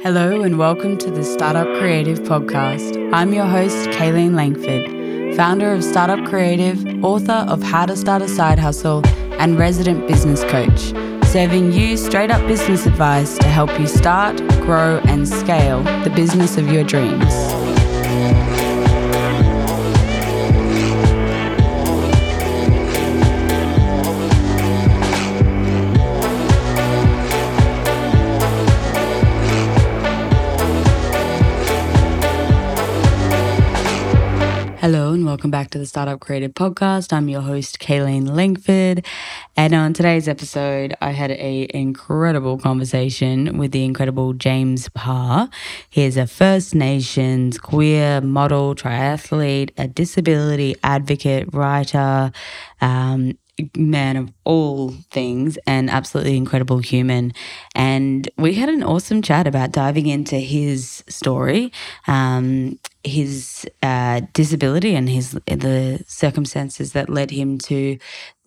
Hello and welcome to the Startup Creative Podcast. I'm your host, Kayleen Langford, founder of Startup Creative, author of How to Start a Side Hustle, and resident business coach, serving you straight up business advice to help you start, grow, and scale the business of your dreams. Welcome back to the Startup Creative Podcast. I'm your host, Kayleen Langford. And on today's episode, I had a incredible conversation with the incredible James Parr. He is a First Nations queer model, triathlete, a disability advocate, writer, um, man of all things and absolutely incredible human. And we had an awesome chat about diving into his story, um, his uh, disability, and his the circumstances that led him to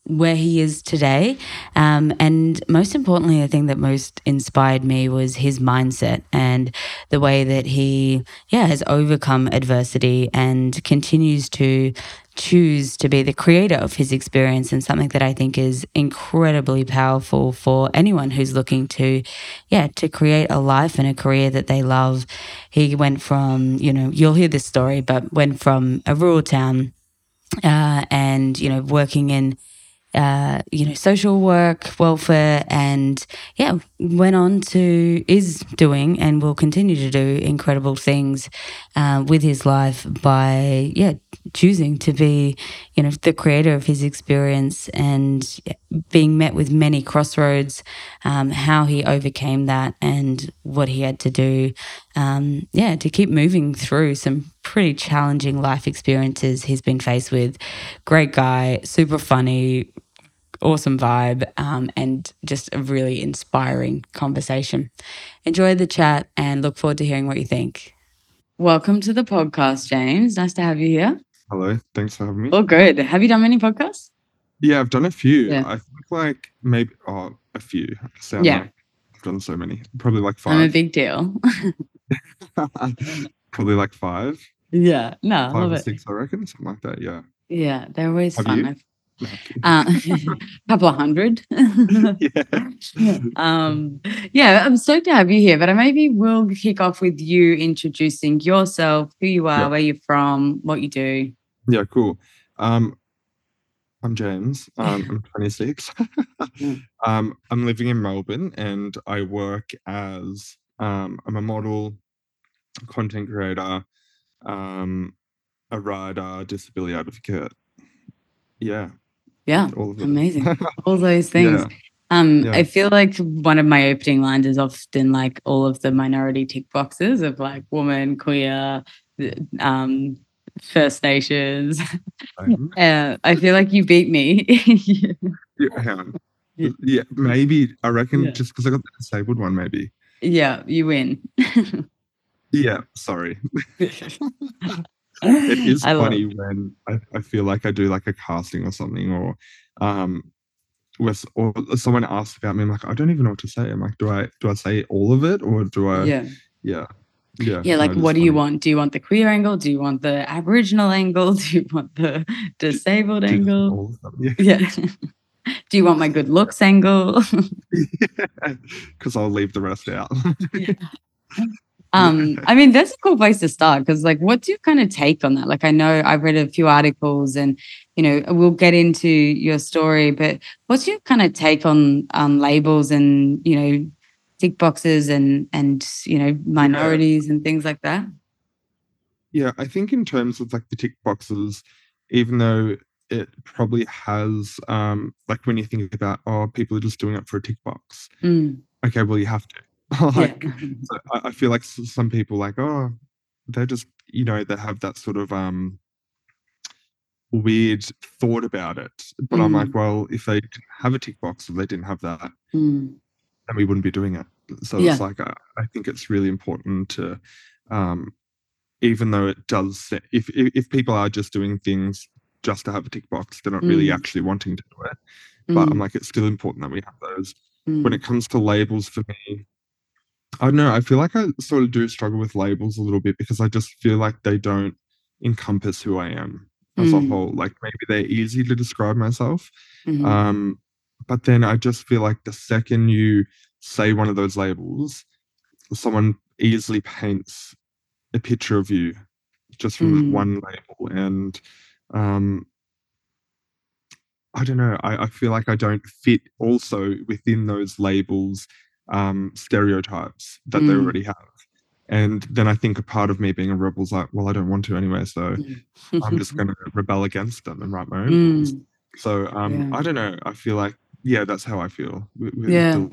where he is today. Um, and most importantly, the thing that most inspired me was his mindset and the way that he, yeah, has overcome adversity and continues to choose to be the creator of his experience and something that I think is incredibly powerful for anyone who's looking to, yeah, to create a life and a career that they love. He went from, you know, you'll hear this story, but went from a rural town uh, and, you know, working in uh, you know, social work, welfare, and yeah, went on to, is doing and will continue to do incredible things uh, with his life by, yeah, choosing to be, you know, the creator of his experience and being met with many crossroads, um, how he overcame that and what he had to do, um, yeah, to keep moving through some pretty challenging life experiences he's been faced with. Great guy, super funny, awesome vibe, um, and just a really inspiring conversation. Enjoy the chat and look forward to hearing what you think. Welcome to the podcast, James. Nice to have you here. Hello, thanks for having me. Oh, good. Have you done many podcasts? Yeah, I've done a few. Yeah. I think like maybe oh a few. I sound Yeah. like I've done so many. Probably like five. I'm a big deal. Probably like five, yeah. No, five love or it. six, I reckon, something like that. Yeah. Yeah, they're always Have fun. No, Uh, a couple of hundred. yeah. um, yeah, I'm stoked to have you here, but I maybe we'll kick off with you introducing yourself, who you are, Yeah. where you're from, what you do. Yeah, cool. Um, I'm James. Um, I'm 26. Mm. um, I'm living in Melbourne and I work as um, I'm a model, content creator, um, a rider, disability advocate. Yeah, Yeah, all amazing. All those things. Yeah. Um, Yeah. I feel like one of my opening lines is often like all of the minority tick boxes of like woman, queer, um, First Nations. Um, Uh, I feel like you beat me. yeah. Yeah. Yeah, maybe I reckon Yeah. just because I got the disabled one, maybe. yeah, you win. Yeah, sorry. it is I funny when I, I feel like I do like a casting or something or um with or someone asks about me, I'm like, I don't even know what to say. I'm like, do I do I say all of it or do I yeah. yeah. Yeah. Yeah, like is what do you want? Do you want the queer angle? Do you want the Aboriginal angle? Do you want the disabled Just angle? Yeah. Yeah. do you want my good looks angle? Because I'll leave the rest out. um, I mean, that's a cool place to start because, like, what's your kind of take on that? Like, I know I've read a few articles, and you know, we'll get into your story, but what's your kind of take on on labels and you know, tick boxes and and you know, minorities and things like that? Yeah, I think in terms of like the tick boxes, even though it probably has um like when you think about oh people are just doing it for a tick box. Mm, Okay, well you have to. like yeah. so I, I feel like some people like oh they're just you know they have that sort of um weird thought about it. But I'm like, well, if they didn't have a tick box, if they didn't have that, Mm, then we wouldn't be doing it. So Yeah. it's like I, I think it's really important to, um, even though it does, if, if if people are just doing things just to have a tick box, they're not really Mm. actually wanting to do it. But I'm mm, like, it's still important that we have those. When mm, it comes to labels for me, I don't know. I feel like I sort of do struggle with labels a little bit because I just feel like they don't encompass who I am as a Mm. whole. Like maybe they're easy to describe myself. Mhm. Um, but then I just feel like the second you say one of those labels, someone easily paints a picture of you just from Mm. one label. And um, I don't know. I, I feel like I don't fit also within those labels um, stereotypes that they Mm. already have. And then I think a part of me being a rebel is like, well, I don't want to anyway, so I'm just going to rebel against them and write my own. Mm. So um, Yeah. I don't know. I feel like yeah, that's how I feel with, with Yeah. the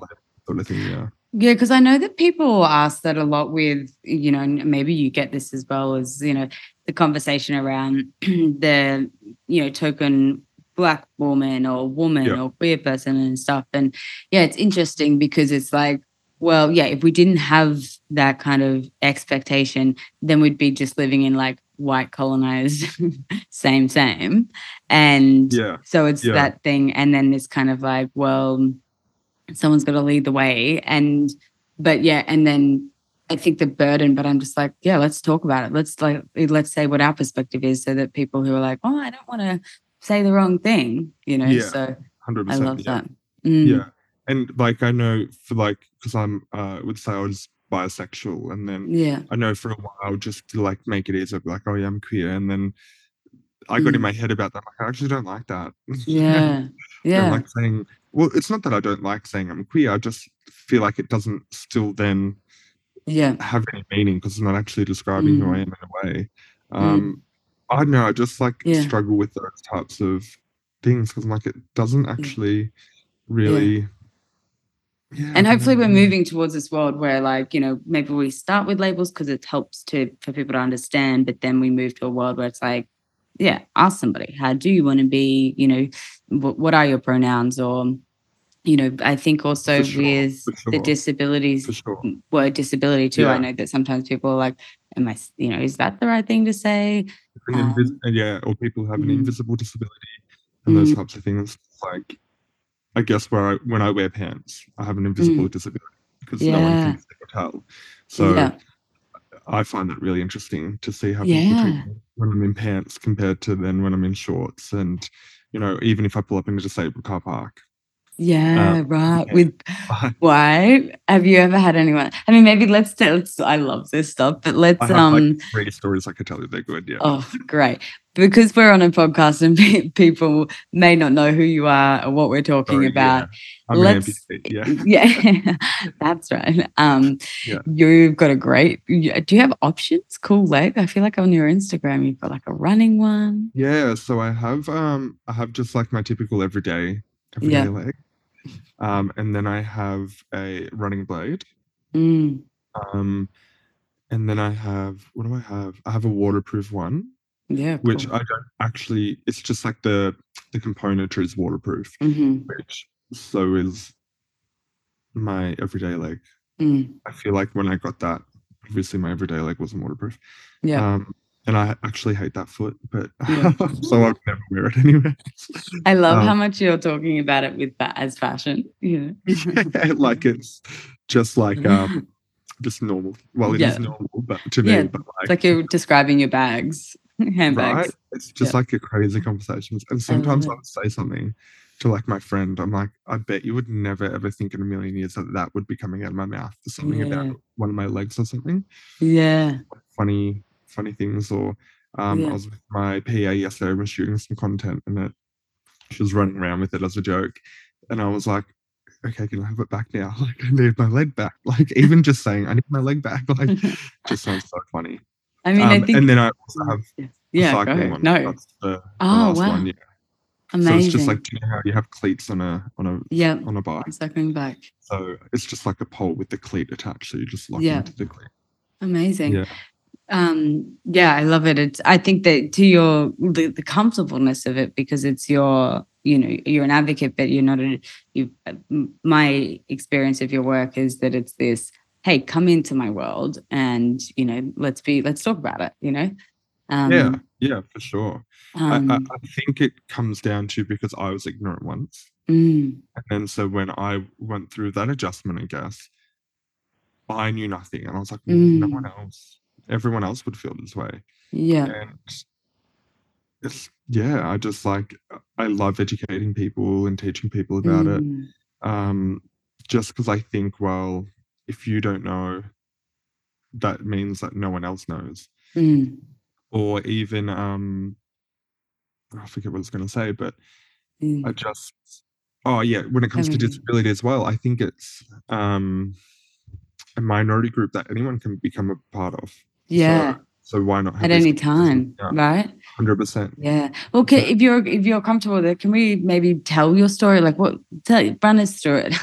sort of thing. Yeah, Yeah, because I know that people ask that a lot with, you know, maybe you get this as well as, you know, the conversation around the, you know, token black woman or woman Yeah. or queer person and stuff. And yeah, it's interesting because it's like, well, yeah, if we didn't have that kind of expectation, then we'd be just living in like white colonized same, same. And yeah, so it's Yeah. that thing. And then it's kind of like, well, someone's got to lead the way. And, but yeah, and then I think the burden, but I'm just like, yeah, let's talk about it. Let's like, let's say what our perspective is so that people who are like, oh, I don't want to say the wrong thing, you know? Yeah, So hundred I love yeah. that. Mm, Yeah, and like I know for like because I'm uh would say I was bisexual, and then Yeah. I know for a while just to like make it easier like, oh yeah, I'm queer, and then I got in Mm. my head about that. Like, I actually don't like that. Yeah. Yeah. like saying. Well, it's not that I don't like saying I'm queer. I just feel like it doesn't still then yeah. have any meaning because it's not actually describing who I Mm. am in a way. Um, I don't know. I just like Yeah. struggle with those types of things because like, it doesn't actually really. Yeah, And hopefully we're moving towards this world where like you know maybe we start with labels because it helps to for people to understand but then we move to a world where it's like yeah ask somebody how do you want to be you know what, what are your pronouns or you know i think also sure, with for the disabilities sure. word disability too i know that sometimes people are like am I, you know is that the right thing to say invis- Um, uh, yeah, or people who have an mm. invisible disability and those Mm. types of things. Like, I guess where I, when I wear pants, I have an invisible disability because no one Mm. Can tell. So yeah I find that really interesting to see how people treat yeah me when I'm in pants compared to then when I'm in shorts. And, you know, even if I pull up in a disabled car park. Yeah right yeah. with Why have you ever had anyone? I mean, maybe let's tell. Let's, I love this stuff, but let's I have um. like three stories I could tell you they're good. Yeah. Oh, great! Because we're on a podcast and pe- people may not know who you are or what we're talking Sorry, about. yeah. I'm an let's- amputee. Yeah. Yeah, that's right. Um, Yeah. you've got a great. Do you have options? Cool leg. I feel like on your Instagram you've got like a running one. Yeah, so I have um I have just like my typical everyday everyday leg. Um and then I have a running blade. Mm, Um and then I have what do I have? I have a waterproof one, yeah. which cool. I don't actually it's just like the the componentry is waterproof, Mhm, which so is my everyday leg. mm, I feel like when I got that, obviously my everyday leg wasn't waterproof. yeah. Um and I actually hate that foot, but Yeah. so I'll never wear it anyway. I love um, how much you're talking about it with that as fashion. You know? yeah, like it's just like um just normal. Well, it is Yeah. normal, but to me, Yeah, but It's like, like you're describing your bags, handbags. right, it's just like a crazy conversations. And sometimes it. I would say something to like my friend. I'm like, I bet you would never ever think in a million years that that would be coming out of my mouth something Yeah. about one of my legs or something. Yeah. Funny, funny things. Or um, Yeah. I was with my PA yesterday. We were shooting some content, and it, she was running around with it as a joke, and I was like. Okay, can I have it back now? Like, I need my leg back. Like, even just saying, I need my leg back. Like, just sounds so funny. I mean, I Um, think. and then I also have yeah, a yeah go. cycling one. No. That's the, the Oh, last wow. one. Yeah. Amazing. So it's just like do you know how you have cleats on a on a yeah. on a bike. I'm circling back. So it's just like a pole with the cleat attached. So you just lock Yeah. into the cleat. Amazing. Yeah. Um, yeah, I love it. It's I think that to your the, the comfortableness of it because it's your you know you're an advocate, but you're not a you. My experience of your work is that it's this. Hey, come into my world, and you know, let's be let's talk about it. You know. Um, yeah, yeah, for sure. Um, I, I, I think it comes down to because I was ignorant once. mm, And then so when I went through that adjustment, I guess, I knew nothing. And I was like, no one Mm. else, everyone else would feel this way. Yeah. And it's, yeah, I just like, I love educating people and teaching people about it. Mm. Um, just because I think, well, if you don't know, that means that no one else knows. Mm. Or even, um, I forget what I was going to say, but I Mm. just, oh yeah, when it comes to disability as well, I think it's um, a minority group that anyone can become a part of. Yeah. So, so why not have At any time, Yeah, right? hundred percent. Yeah. Well, can, if you're if you're comfortable with it, can we maybe tell your story? Like, what? Tell, run us through it,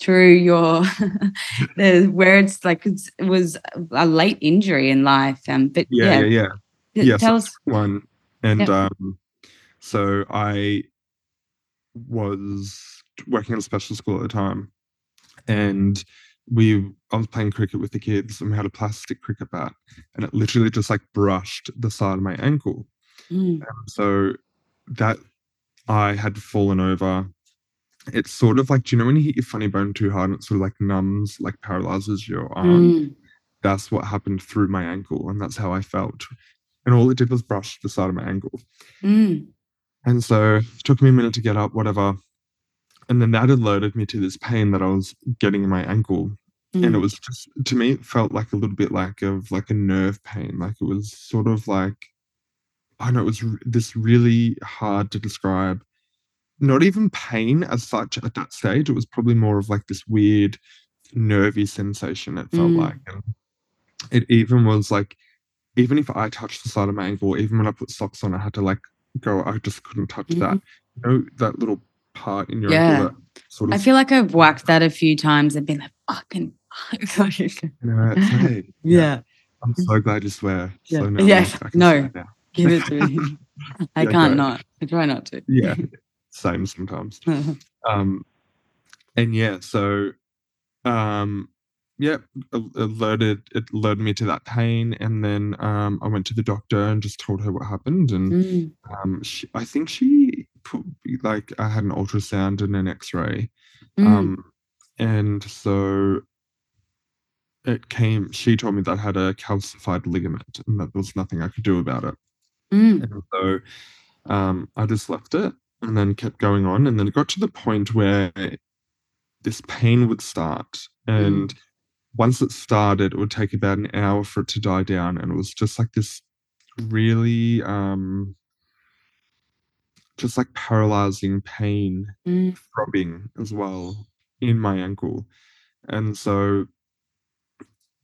through your the where it's like it's, it was a late injury in life, um, but Yeah, yeah, yeah, yeah. yeah, tell that's us. one. And Yep. um, so I was working at a special school at the time, and we I was playing cricket with the kids, and we had a plastic cricket bat, and it literally just like brushed the side of my ankle. Mm, So that I had fallen over. It's sort of like, do you know when you hit your funny bone too hard and it sort of like numbs, like paralyzes your arm? mm, That's what happened through my ankle, and that's how I felt. And all it did was brush the side of my ankle. mm, And so it took me a minute to get up, whatever. And then that alerted me to this pain that I was getting in my ankle. And it mm, was just, to me, it felt like a little bit like of like a nerve pain. Like it was sort of like, I don't know, it was r- this really hard to describe. Not even pain as such at that stage. It was probably more of like this weird, nervy sensation, it felt Mm. like. And it even was like, even if I touched the side of my ankle, even when I put socks on, I had to like go, I just couldn't touch that. You know, that little part in your. Yeah. ankle that sort I feel like I've whacked that a few times and been like, fucking. fuck." you know, hey, yeah. I'm so glad you swear. Yeah. So now Yeah, I no. Give it to me. I Yeah, can't go. not. I try not to. Yeah, same sometimes. Um, and yeah, so um, yeah, a- alerted it alerted me to that pain, and then um, I went to the doctor and just told her what happened, and Mm, um, she, I think she put like I had an ultrasound and an X-ray, mm, um, and so it came. She told me that I had a calcified ligament, and that there was nothing I could do about it. mm, And so um, I just left it and then kept going on. And then it got to the point where this pain would start. And once it started, it would take about an hour for it to die down. And it was just like this really, um, just like paralyzing pain, mm, throbbing as well in my ankle. And so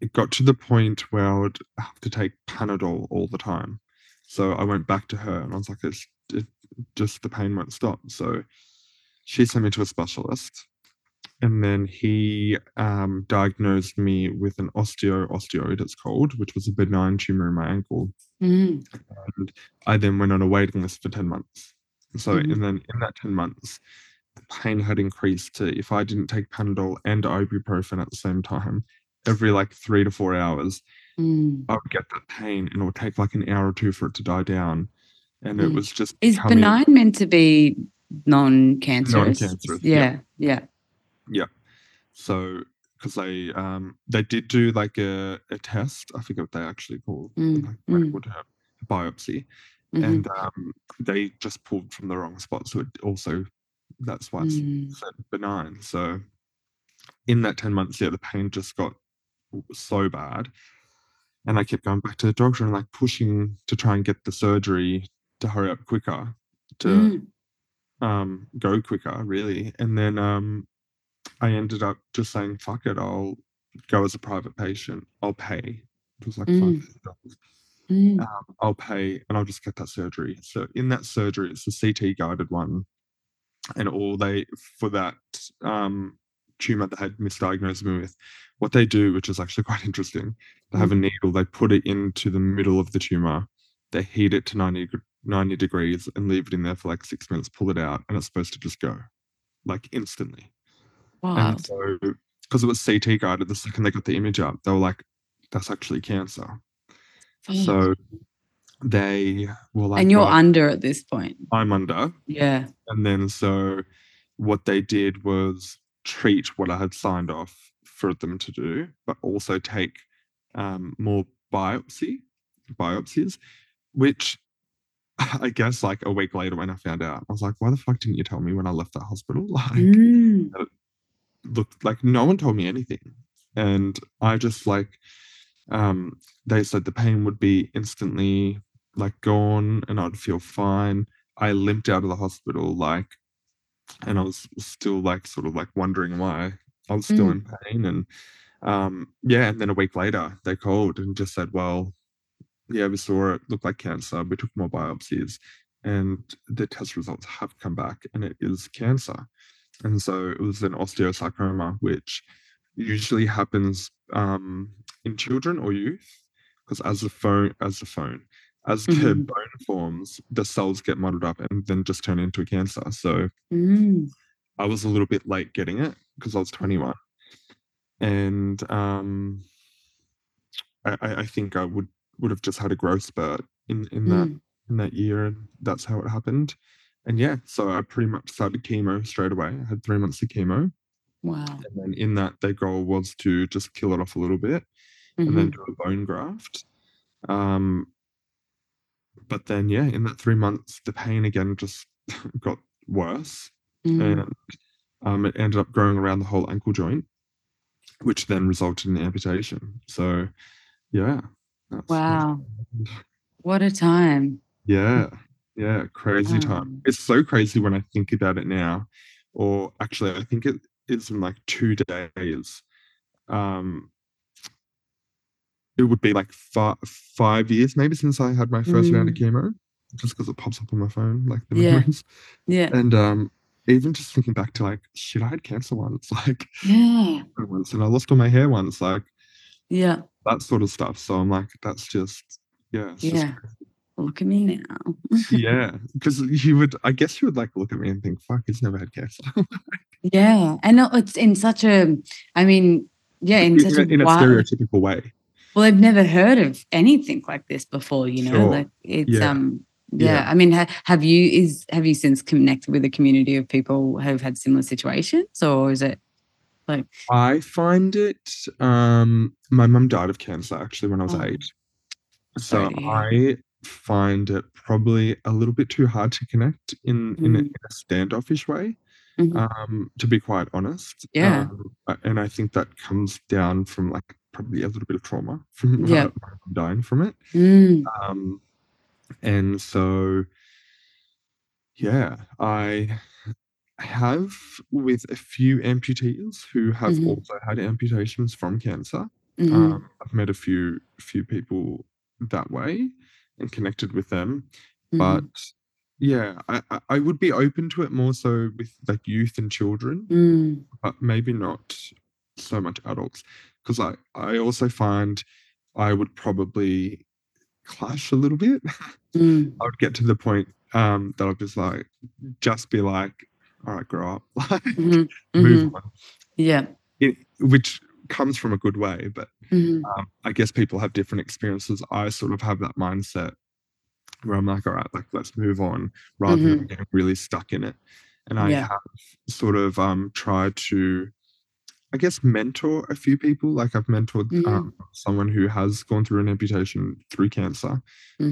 it got to the point where I would have to take Panadol all the time. So I went back to her and I was like, it's it, just the pain won't stop. So she sent me to a specialist. And then he um, diagnosed me with an osteoosteoid, it's called, which was a benign tumor in my ankle. mm, And I then went on a waiting list for 10 months. So, Mhm. and then in that 10 months, the pain had increased to if I didn't take Panadol and ibuprofen at the same time, every like three to four hours, mm. I would get that pain and it would take like an hour or two for it to die down. And it Mm. was just Is benign meant to be non-cancerous? Non-cancerous, yeah. Yeah, yeah. so because they um they did do like a, a test, I forget what they actually called Mm, like mm. term, biopsy. Mhm. And um they just pulled from the wrong spot. So it also that's why it's Mm. benign. So in that 10 months, yeah, the pain just got so bad. And I kept going back to the doctor and like pushing to try and get the surgery to hurry up quicker, to Mm. um, go quicker, really. And then um, I ended up just saying, fuck it, I'll go as a private patient. I'll pay. It was like Mm. $5,000. Mm. Um, I'll pay and I'll just get that surgery. So in that surgery, it's a CT guided one. And all they, for that um, tumor that had misdiagnosed me with, what they do, which is actually quite interesting, they have a needle, they put it into the middle of the tumor, they heat it to 90, 90 degrees and leave it in there for like six minutes, pull it out, and it's supposed to just go like instantly. And so, because it was CT guided, the second they got the image up, they were like, that's actually cancer. So they were like, and you're "Right, under at this point. I'm under. Yeah. And then so what they did was treat what I had signed off for them to do, but also take um, more biopsy biopsies, which I guess like a week later when I found out, I was like, why the fuck didn't you tell me when I left the hospital? Like, Mm. look, like no one told me anything. And I just like, um, they said the pain would be instantly like gone and I'd feel fine. I limped out of the hospital, like, and I was still like sort of like wondering why I was still Mm. in pain. And um, yeah, and then a week later they called and just said, well, yeah, we saw it looked like cancer. We took more biopsies and the test results have come back and it is cancer. And so it was an osteosarcoma, which usually happens um, in children or youth, because as the phone, as the phone, as the Mhm. bone forms, the cells get muddled up and then just turn into a cancer. So Mm. I was a little bit late getting it because I was 21. And um, I, I think I would would have just had a growth spurt in, in that Mm. in that year, and that's how it happened. And yeah, so I pretty much started chemo straight away. I had three months of chemo, Wow. and then in that, their goal was to just kill it off a little bit and then Mhm. do a bone graft. Um, but then yeah, in that three months, the pain again just got worse, Mm. and um, it ended up growing around the whole ankle joint, which then resulted in amputation. So yeah, Wow. what. A time. Yeah, yeah, crazy time. Um, It's so crazy when I think about it now, or actually, I think it is in like two days. Um, it would be like five five years maybe since I had my first round of Mm. chemo, just because it pops up on my phone, like the Yeah. memories. Yeah. And um, even just thinking back to like, shit, I had cancer once, like Yeah. once, and I lost all my hair once, like Yeah. that sort of stuff. So I'm like, that's just yeah, it's just Yeah. Look at me now. yeah, because you would, I guess you would like look at me and think, fuck, he's never had cancer. Yeah. And it's in such a, I mean, yeah, in in, such a, a in a wild, stereotypical way. well, I've never heard of anything like this before, you know, Sure. like it's, Yeah. um, yeah. Yeah. I mean, ha- have you, is, have you since connected with a community of people who have had similar situations or is it like, I find it. Um, my mum died of cancer actually when I was Oh. eight, so Sorry. I find it probably a little bit too hard to connect in in a, Mm. in a standoffish way. Mhm. Um, to be quite honest, Yeah. Um, and I think that comes down from like probably a little bit of trauma from Yeah. dying from it. Mm. Um, and so yeah, I have with a few amputees who have Mhm. also had amputations from cancer. Mhm. Um, I've met a few few people that way and connected with them, but Mhm. yeah, I, I- would be open to it more so with like youth and children, Mm. but maybe not so much adults, because I I also find I would probably clash a little bit. Mm. I would get to the point um, that I'd just like just be like, all right, grow up, like Mhm. move Mhm. on. Yeah. It, which comes from a good way, but Mhm. um, I guess people have different experiences. I sort of have that mindset where I'm like, all right, like let's move on rather than getting really stuck in it. And I Mm-hmm. Yeah. have sort of um, tried to, I guess, mentor a few people. Like I've mentored Mhm. um, someone who has gone through an amputation through cancer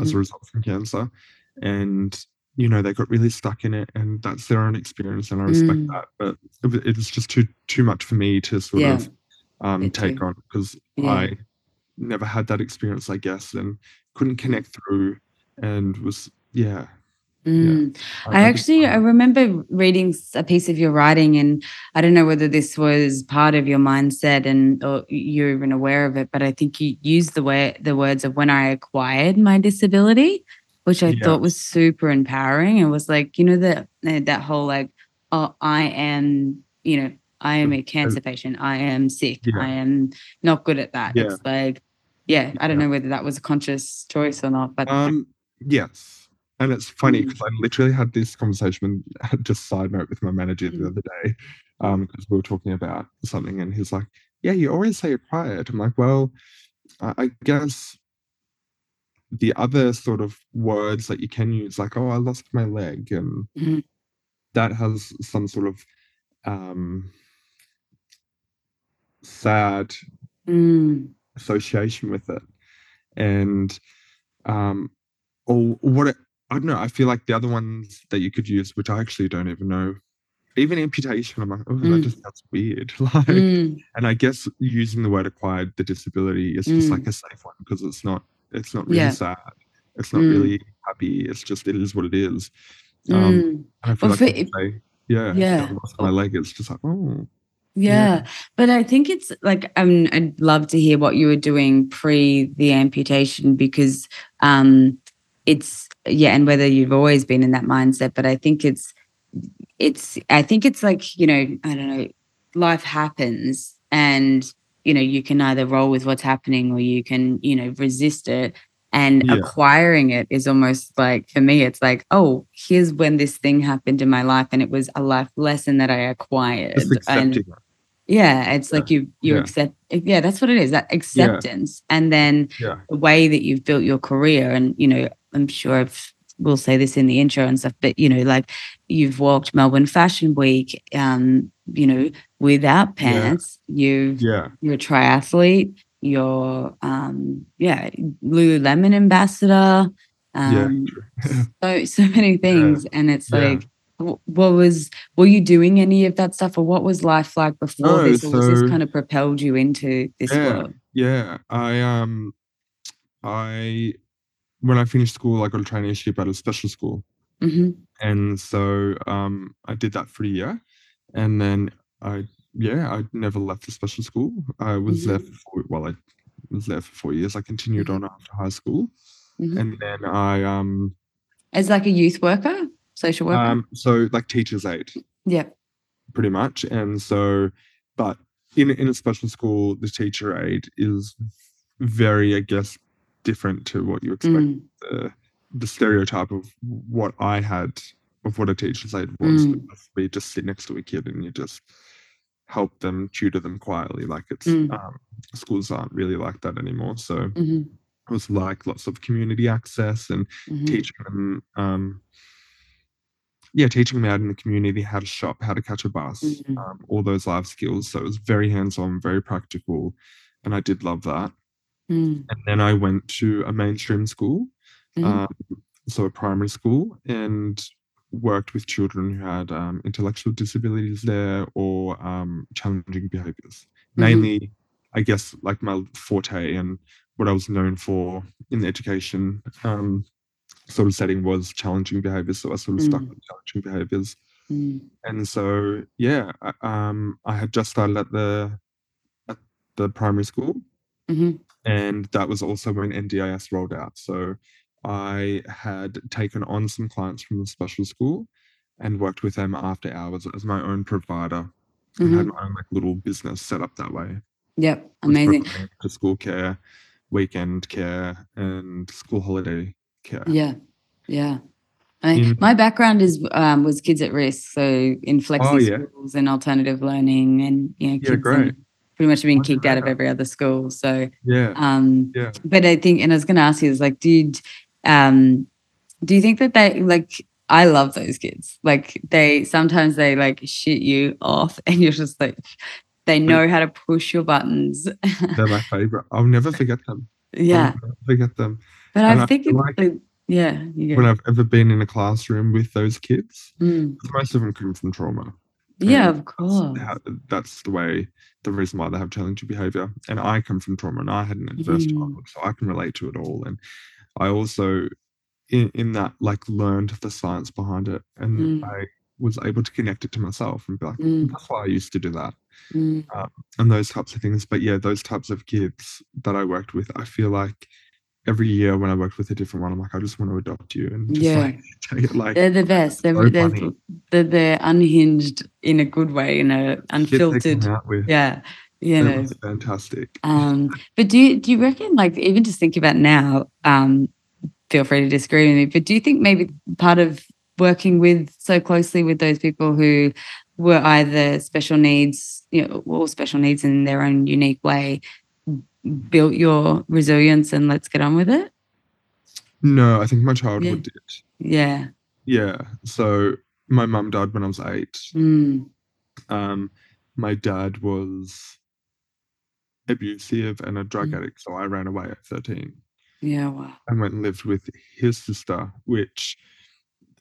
as a result from cancer, and you know they got really stuck in it, and that's their own experience, and I respect Mm. that. But it, it was just too too much for me to sort Yeah. of um, take on because Yeah. I never had that experience, I guess, and couldn't connect through, and was yeah. Mm. I I, actually I remember reading a piece of your writing, and I don't know whether this was part of your mindset and or you're even aware of it, but I think you used the way the words of when I acquired my disability, which I thought was super empowering. It was like you know that that whole like oh I am you know I am a cancer patient, I am sick, Yeah. I am not good at that. Yeah. It's like yeah, I don't know whether that was a conscious choice or not, but Um, yes. And it's funny Mm. because I literally had this conversation, just side note, with my manager the Mm. other day, um, because we were talking about something, and he's like, "Yeah, you always say acquired." I'm like, "Well, I, guess the other sort of words that you can use, like, oh, I lost my leg, and Mhm. that has some sort of um, sad Mm. association with it. And um or what it, I don't know, I feel like the other ones that you could use, which I actually don't even know, even amputation, I'm like, oh, Mm. that just sounds weird. Like Mm. and I guess using the word acquired the disability is just Mm. like a safe one because it's not it's not really Yeah. sad. It's not Mm. really happy. It's just it is what it is. Um Mm. I feel Well, like it- I yeah, Yeah. I lost my leg, it's just like, oh Yeah. But I think it's like um I'd love to hear what you were doing pre the amputation because um it's yeah, and whether you've always been in that mindset, but I think it's it's I think it's like, you know, I don't know, life happens and you know, you can either roll with what's happening or you can, you know, resist it. And Yeah. acquiring it is almost like for me, it's like, oh, here's when this thing happened in my life, and it was a life lesson that I acquired. just and it. Yeah, it's like you you yeah. accept yeah, that's what it is, that acceptance. And then Yeah. the way that you've built your career and you know, I'm sure I've we'll say this in the intro and stuff, but you know, like you've walked Melbourne Fashion Week, um, you know, without Yeah. pants. You've Yeah. you're a triathlete, you're um yeah, Lululemon ambassador. Yeah. Um so so many things. And it's Yeah. like what was were you doing any of that stuff or what was life like before No, this or was this kind of propelled you into this Yeah. world Yeah, I um, I when I finished school, I got a traineeship at a special school, hmm and so um, I did that for a year, and then I yeah, I never left the special school. I was there Mm-hmm. for four, well, I was there for four years. I continued on after high school, Mhm. and then I um, as like a youth worker social worker um, so like teachers aid. yeah pretty much. And so, but in in a special school, the teacher aid is very, I guess, different to what you expect. Mm, The the stereotype of what I had of what a teacher's aid was Mm. would just sit next to a kid and you just help them, tutor them quietly. Like it's Mm. um, schools aren't really like that anymore. So mhm, it was like lots of community access and mhm, teaching them um yeah teaching them out in the community how to shop how to catch a bus Mhm. um, all those life skills. So it was very hands-on very practical and i did love that. Mm, and then i went to a mainstream school mhm, um, so a primary school and worked with children who had um, intellectual disabilities there or um, challenging behaviors. Mhm. mainly i guess like my forte and what i was known for in the education um, sort of setting was challenging behaviors so i sort of stuck Mm. with challenging behaviors mm, and so yeah I, um, i had just started at the at the primary school mhm, and that was also when NDIS rolled out. So I had taken on some clients from the special school and worked with them after hours as my own provider and had mhm. my own like little business set up that way. yep amazing To school care, weekend care, and school holiday care. yeah yeah I, my background is um, was kids at risk, so in flexi Oh, yeah. schools and alternative learning, and you know, Yeah, kids great. pretty much being kicked out of every other school. So, Yeah. um, Yeah. but I think, and I was going to ask you, is like, did, um, do you think that they like? I love those kids. Like they sometimes they like shit you off, and you're just like, they know how to push your buttons. They're my favorite. I'll never forget them. Yeah, forget them. But and I I think feel it's like, yeah, When. I've ever been in a classroom with those kids, Mm. most of them come from trauma. yeah, and of course. That's, how, that's the way, the reason why they have challenging behavior. And I come from trauma and I had an adverse Mm. childhood, so I can relate to it all. And I also, in, in that, like learned the science behind it. And Mm. I was able to connect it to myself and be like, Mm. that's why I used to do that. Mm. And those types of things. But yeah, those types of kids that I worked with, I feel like every year when I worked with a different one, I'm like, I just want to adopt you and just Yeah. like take it like They're the best. They're, so they're, they're, they're unhinged in a good way, in a unfiltered. Yeah, you know. fantastic. Um, but do you, do you reckon, like, even just thinking about now, um, feel free to disagree with me, but do you think maybe part of working with so closely with those people who were either special needs, you know, all special needs in their own unique way, built your resilience and let's get on with it? No, I think my childhood did. Yeah. Yeah. So my mum died when I was eight. Mm, Um, my dad was abusive and a drug Mm. addict. So I ran away at 13 Yeah. Wow. and went and lived with his sister, which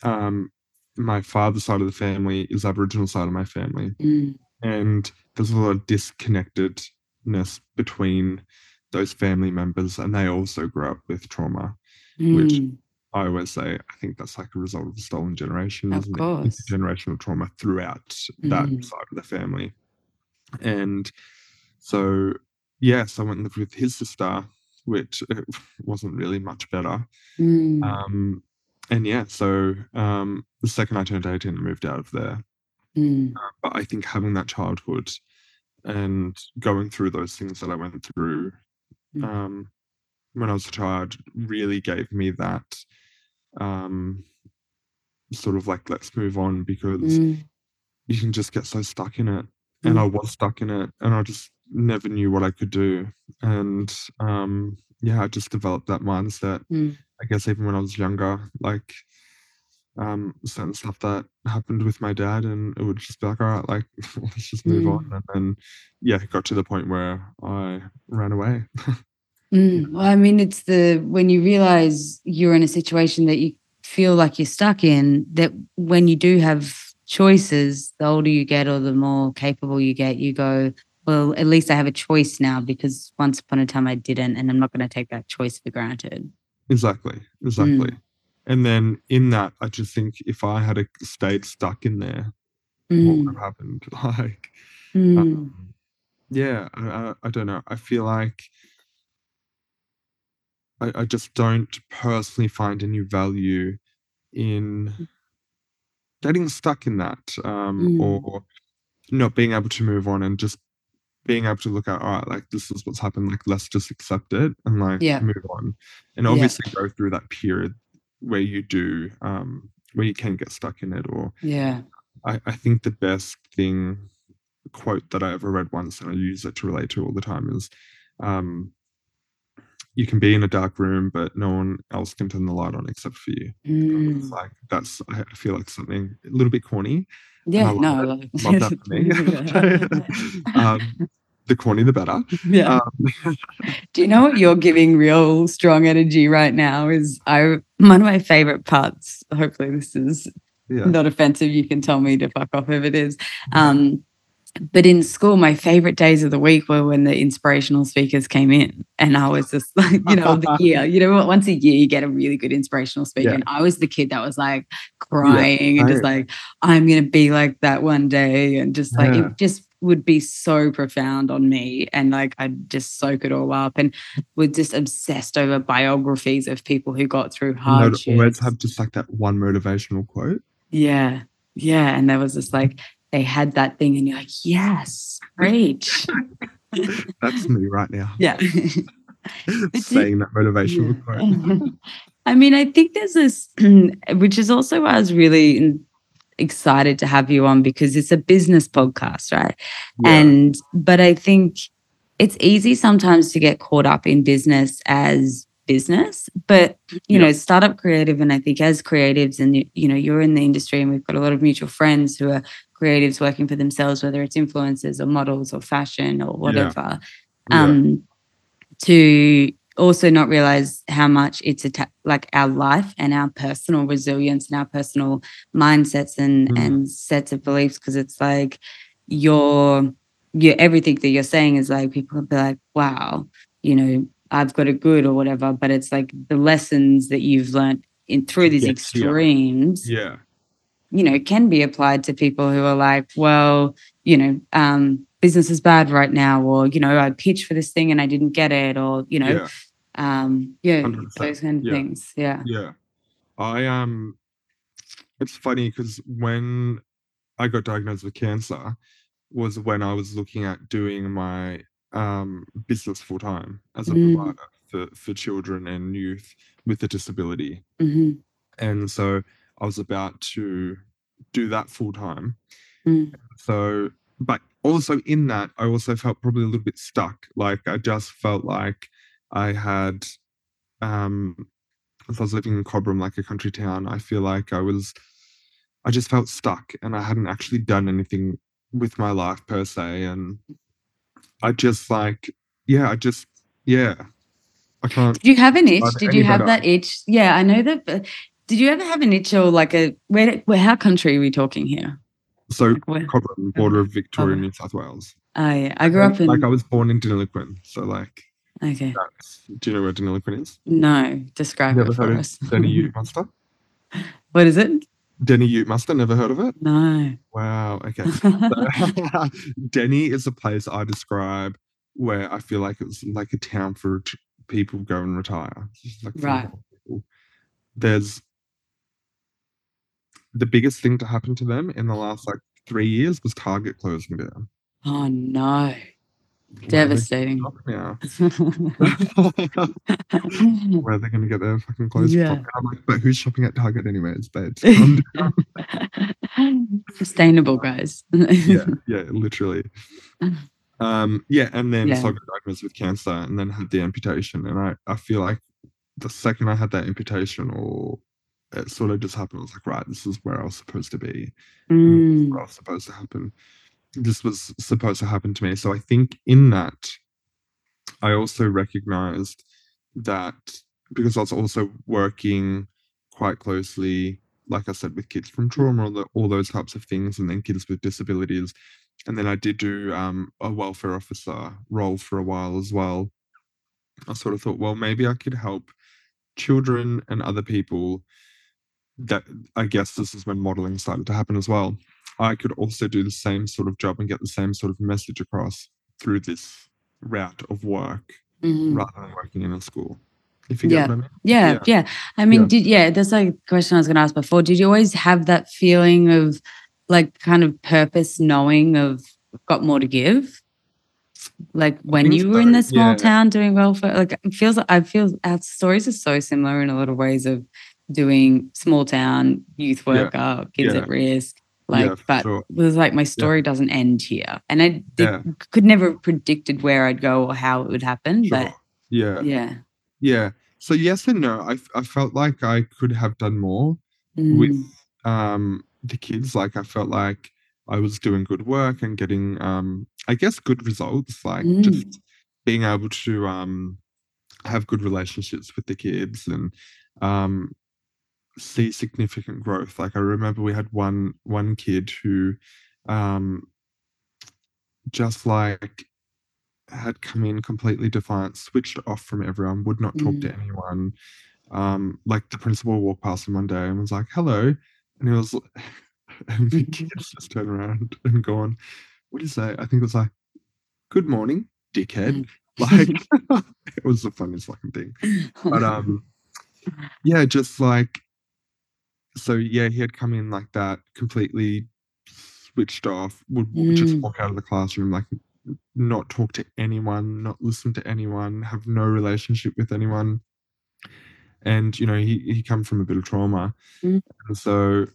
um, my father's side of the family is Aboriginal side of my family. Mm. And there's a lot of disconnectedness between those family members, and they also grew up with trauma. Which Mm. I always say, I think that's like a result of the stolen generation, Of isn't course. it? Intergenerational trauma throughout that Mm. side of the family. And so, yes, I went and lived with his sister, which uh, wasn't really much better. Mm. Um, and yeah, so um, the second I turned 18, I moved out of there. Mm. But I think having that childhood and going through those things that I went through Mm. um, when I was a child really gave me that um, sort of like, let's move on because Mm. you can just get so stuck in it. And I was stuck in it and I just never knew what I could do. And um, yeah, I just developed that mindset. Mm. I guess even when I was younger, like um, certain stuff that happened with my dad, and it would just be like, all right, like let's just move on. And then, yeah, it got to the point where I ran away. Mm. Well, I mean, it's the when you realize you're in a situation that you feel like you're stuck in, that when you do have choices, the older you get or the more capable you get, you go, well, at least I have a choice now because once upon a time I didn't, and I'm not going to take that choice for granted. exactly, exactly. And then in that, I just think if I had a, stayed stuck in there, what Mm. would have happened? Like, Mm. um, yeah, I, I, don't know. I feel like I, I just don't personally find any value in getting stuck in that um, Mm. or not being able to move on and just being able to look at, all right, like this is what's happened, like let's just accept it and like Yeah. move on. And Yeah. obviously go through that period where you do, um, where you can get stuck in it or Yeah. I, I think the best thing quote that I ever read once and I use it to relate to all the time is um, you can be in a dark room, but no one else can turn the light on except for you. Mm. like that's I feel like something a little bit corny. Yeah. No. I love it. Love that for me. um, the corny the better. yeah. Um, Do you know what you're giving real strong energy right now? Is I one of my favorite parts. Hopefully, this is yeah. not offensive. You can tell me to fuck off if it is. Um, but in school, my favorite days of the week were when the inspirational speakers came in, and I was just like, you know, the year. You know, what? once a year you get a really good inspirational speaker, Yeah. and I was the kid that was like crying and just like, I'm gonna be like that one day, and just like Yeah. it just would be so profound on me, and like I'd just soak it all up, and was just obsessed over biographies of people who got through And they'd always have just like that one motivational quote. Yeah. Yeah. And there was just like, they had that thing, and you're like, yes, preach. That's me right now. yeah. Saying that motivational quote. I mean, I think there's this, which is also why I was really excited to have you on because it's a business podcast, right? Yeah. And, but I think it's easy sometimes to get caught up in business as business, but you Yeah. know, startup creative, and I think as creatives, and you, you know, you're in the industry, and we've got a lot of mutual friends who are creatives working for themselves, whether it's influencers or models or fashion or whatever. Yeah. Um, to also not realize how much it's atta- like our life and our personal resilience and our personal mindsets and Mm. and sets of beliefs because it's like your your everything that you're saying is like people will be like wow you know I've got it good or whatever but it's like the lessons that you've learned in through these Yes, yeah. extremes yeah. you know can be applied to people who are like well you know um business is bad right now or you know i pitched for this thing and i didn't get it or you know Yeah. um yeah 100%, those kind of yeah. things yeah Yeah. I um it's funny because when I got diagnosed with cancer was when I was looking at doing my um business full time as a Mm. provider for, for children and youth with a disability. hmm And so I was about to do that full time. Mm. So but also in that I also felt probably a little bit stuck. Like I just felt like I had um if I was living in Cobram, like a country town, I feel like I was, I just felt stuck and I hadn't actually done anything with my life per se. And I just like yeah, I just yeah, I can't. Did you have an itch? Did you have better. that itch? Yeah, I know that. But did you ever have an itch or like a where? Where? How country are we talking here? So? Cobram, border of Victoria. New South Wales. Oh, yeah. I grew up in. like I was born in Deniliquin, so like okay. Do you know where Deniliquin is? No, describe Never it for us. Deni Ute Muster. what is it? Deni Ute Muster. Never heard of it? No. Wow. Okay. Deni is a place I describe where I feel like it's like a town for people go and retire. Like Right. There's the biggest thing to happen to them in the last like three years was Target closing down. oh no. Where are they Devastating. now? Where are they going to get their fucking clothes Yeah. from? I'm like, but who's shopping at Target anyways, babes? Down. Sustainable, guys. yeah, yeah, literally. Um, yeah, and then Yeah. so I got diagnosed with cancer and then had the amputation. And I, I feel like the second I had that amputation or it sort of just happened, I was like, right, this is where I was supposed to be. and this is Mm, what was supposed to happen. This was supposed to happen to me. So I think in that, I also recognized that because I was also working quite closely, like I said, with kids from trauma, all, the, all those types of things, and then kids with disabilities. And then I did do um, a welfare officer role for a while as well. I sort of thought, well, maybe I could help children and other people that I guess this is when modeling started to happen as well. I could also do the same sort of job and get the same sort of message across through this route of work mhm. rather than working in a school. If you Yeah. get what I mean? Yeah, Yeah. yeah. I mean, Yeah. did yeah, that's like a question I was gonna ask before. Did you always have that feeling of like kind of purpose knowing of got more to give? Like when you were in so, the small yeah. town doing welfare, like it feels I feel our stories are so similar in a lot of ways of doing small town youth Yeah. worker, kids Yeah. at risk. Like, Yeah, but sure. it was like my story doesn't end here. And I did, Yeah. could never have predicted where I'd go or how it would happen. Sure. But Yeah. yeah. Yeah. So yes and no. I I felt like I could have done more with Mm, um the kids. Like I felt like I was doing good work and getting um I guess good results. Like Mm. just being able to um have good relationships with the kids and um see significant growth. Like I remember we had one one kid who um just like had come in completely defiant, switched off from everyone, would not talk to anyone. Um, like the principal walked past him one day and was like, "Hello," and he was, and the kids just turned around and gone, "What do you say?" I think it was like, "Good morning, dickhead." Like it was the funniest fucking thing. But um, yeah, just like so, yeah, he had come in like that, completely switched off, would w- just Mm. walk out of the classroom, like not talk to anyone, not listen to anyone, have no relationship with anyone. And you know, he he come from a bit of trauma, Mm. and so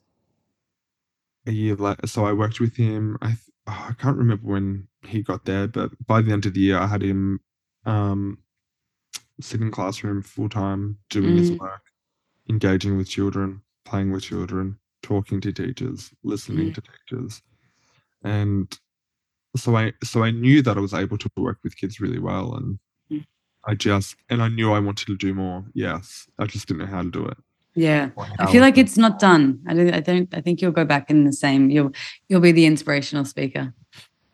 a year later, so I worked with him. I th- oh, I can't remember when he got there, but by the end of the year, I had him um, sitting in classroom full time, doing his Mm. work, engaging with children, playing with children, talking to teachers, listening Yeah. to teachers, and so I so I knew that I was able to work with kids really well, and Mm. I just and I knew I wanted to do more. Yes, I just didn't know how to do it. Yeah. I feel like it's not done. I don't I don't I think you'll go back in the same you'll you'll be the inspirational speaker.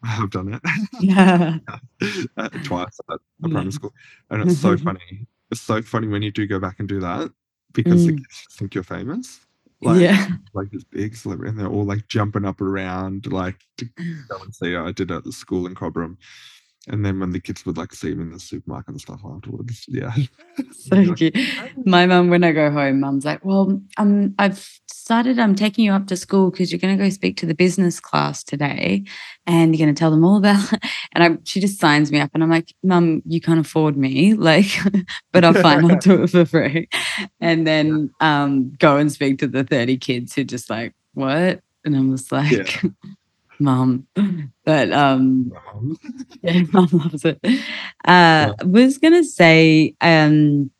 I have done it. Yeah. uh, twice at a Yeah. primary school, and it's so funny. It's so funny when you do go back and do that because the Mm. kids think you're famous. Like, yeah. like this big celebrity, and they're all like jumping up around, like to go and see. I did it at the school in Cobram, and then when the kids would like see him in the supermarket and stuff afterwards, yeah. So cute. My mum, when I go home, mum's like, Well, um, I've decided I'm taking you up to school because you're gonna go speak to the business class today and you're gonna tell them all about and I she just signs me up and I'm like, Mum, you can't afford me, like, but I'll fine, I'll do it for free. And then um go and speak to the 30 kids who just like, What? And I'm just like, Mum. But um yeah, mom loves it. Uh, was gonna say, um,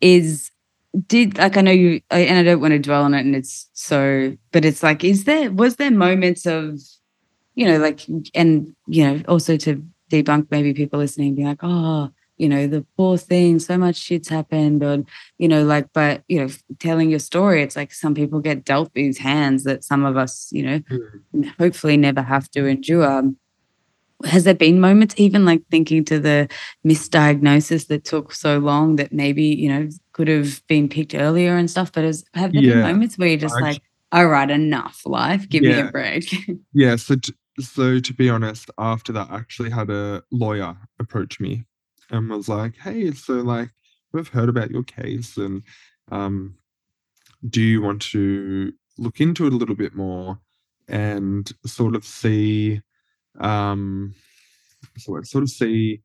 is did like I know you, and I don't want to dwell on it, and it's so, but it's like, is there was there moments of, you know, like, and you know, also to debunk maybe people listening be like, oh, you know, the poor thing, so much shit's happened, or, you know, like, but, you know, telling your story, it's like some people get dealt these hands that some of us, you know, Mm. hopefully never have to endure. Has there been moments, even like thinking to the misdiagnosis that took so long that maybe, you know, could have been picked earlier and stuff? But has, have there been moments where you're just I like, all right, enough, life, give me a break? Yeah, so t so to be honest, after that, I actually had a lawyer approach me and was like, "Hey, so, like, we've heard about your case and, um, do you want to look into it a little bit more and sort of see, um, word? Sort of see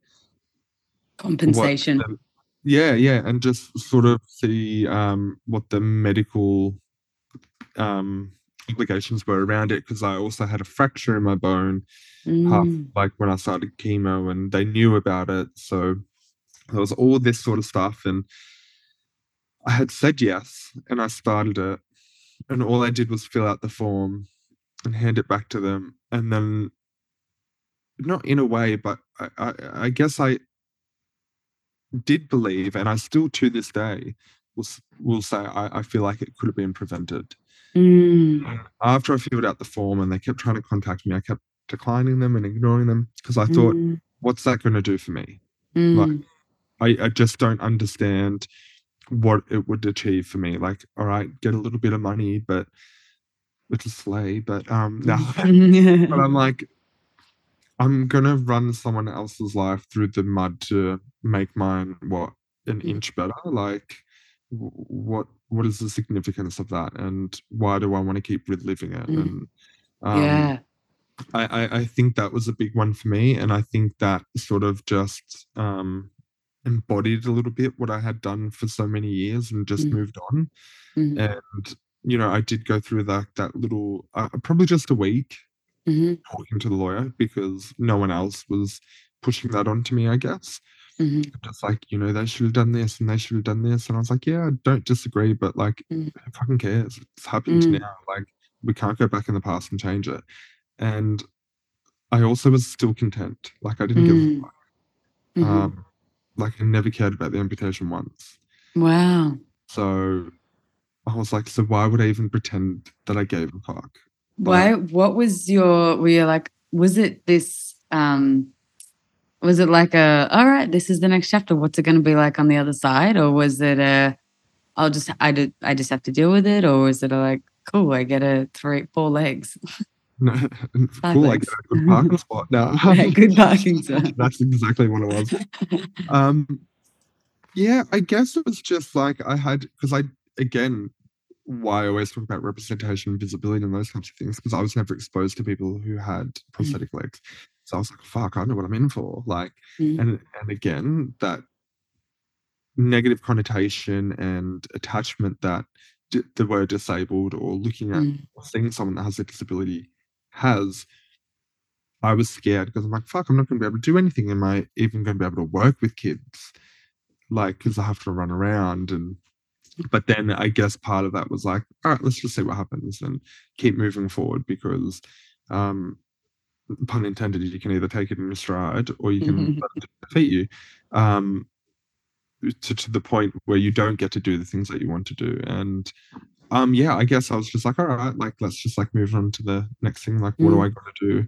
Compensation. the" Yeah, yeah, and just sort of see, um, what the medical, um, implications were around it because I also had a fracture in my bone half Mm. like, when I started chemo, and they knew about it, so there was all this sort of stuff, and I had said yes, and I started it, and all I did was fill out the form and hand it back to them, and then not in a way, but I I I guess I did believe, and I still to this day will will say I I feel like it could have been prevented. Mm. After I filled out the form and they kept trying to contact me, I kept declining them and ignoring them because I thought, Mm. "What's that gonna do for me?" Like, Mm. I I just don't understand what it would achieve for me, like, alright, get a little bit of money, but which is slay, but, um, no. But I'm like I'm gonna run someone else's life through the mud to make mine, what, an Mm. inch better? Like, what what is the significance of that, and why do I wanna keep reliving it? Mm. And, um, Yeah. I I I think that was a big one for me, and I think that sort of just, um, embodied a little bit what I had done for so many years and just Mm. moved on, Mhm. and, you know, I did go through that that little uh, probably just a week Mhm. talking to the lawyer because no one else was pushing that onto me, I guess. Mhm. Just like, you know, "They should have done this, and they should have done this," and I was like, "Yeah, I don't disagree, but, like, Mm. who fucking cares? It's happened Mm. now, like, we can't go back in the past and change it." And I also was still content, like, I didn't give a Mm. fuck. Mhm. Um, like, I never cared about the amputation once. Wow. So, I was like, "So why would I even pretend that I gave a fuck?" Why Like what was your were you like was it this, um was it like a, "Alright, this is the next chapter, what's it gonna be like on the other side?" Or was it a, "I'll just i did i just have to deal with it," or was it a like, "Cool, I get a 3 4 legs?" No, 5 cool, I get a good parking spot now. Yeah, good parking spot. That's exactly what it was. Um, yeah, I guess it was just like I had because I again, why I always talk about representation and visibility and those types of things, because I was never exposed to people who had Mm. prosthetic legs. So I was like, "Fuck, I know what I'm in for," like, Mm. and and again, that negative connotation and attachment that d the word disabled or looking at Mm. or seeing someone that has a disability has I was scared because I'm like, "Fuck, I'm not gonna be able to do anything. Am I even gonna be able to work with kids?" Like, because I have to run around and but then I guess part of that was like, "Alright, let's just see what happens and keep moving forward," because, um, pun intended, you can either take it in stride or you can defeat you, um, to to the point where you don't get to do the things that you want to do, and, um, yeah, I guess I was just like, "Alright, like, let's just, like, move on to the next thing, like, what do Mm. I gotta do?"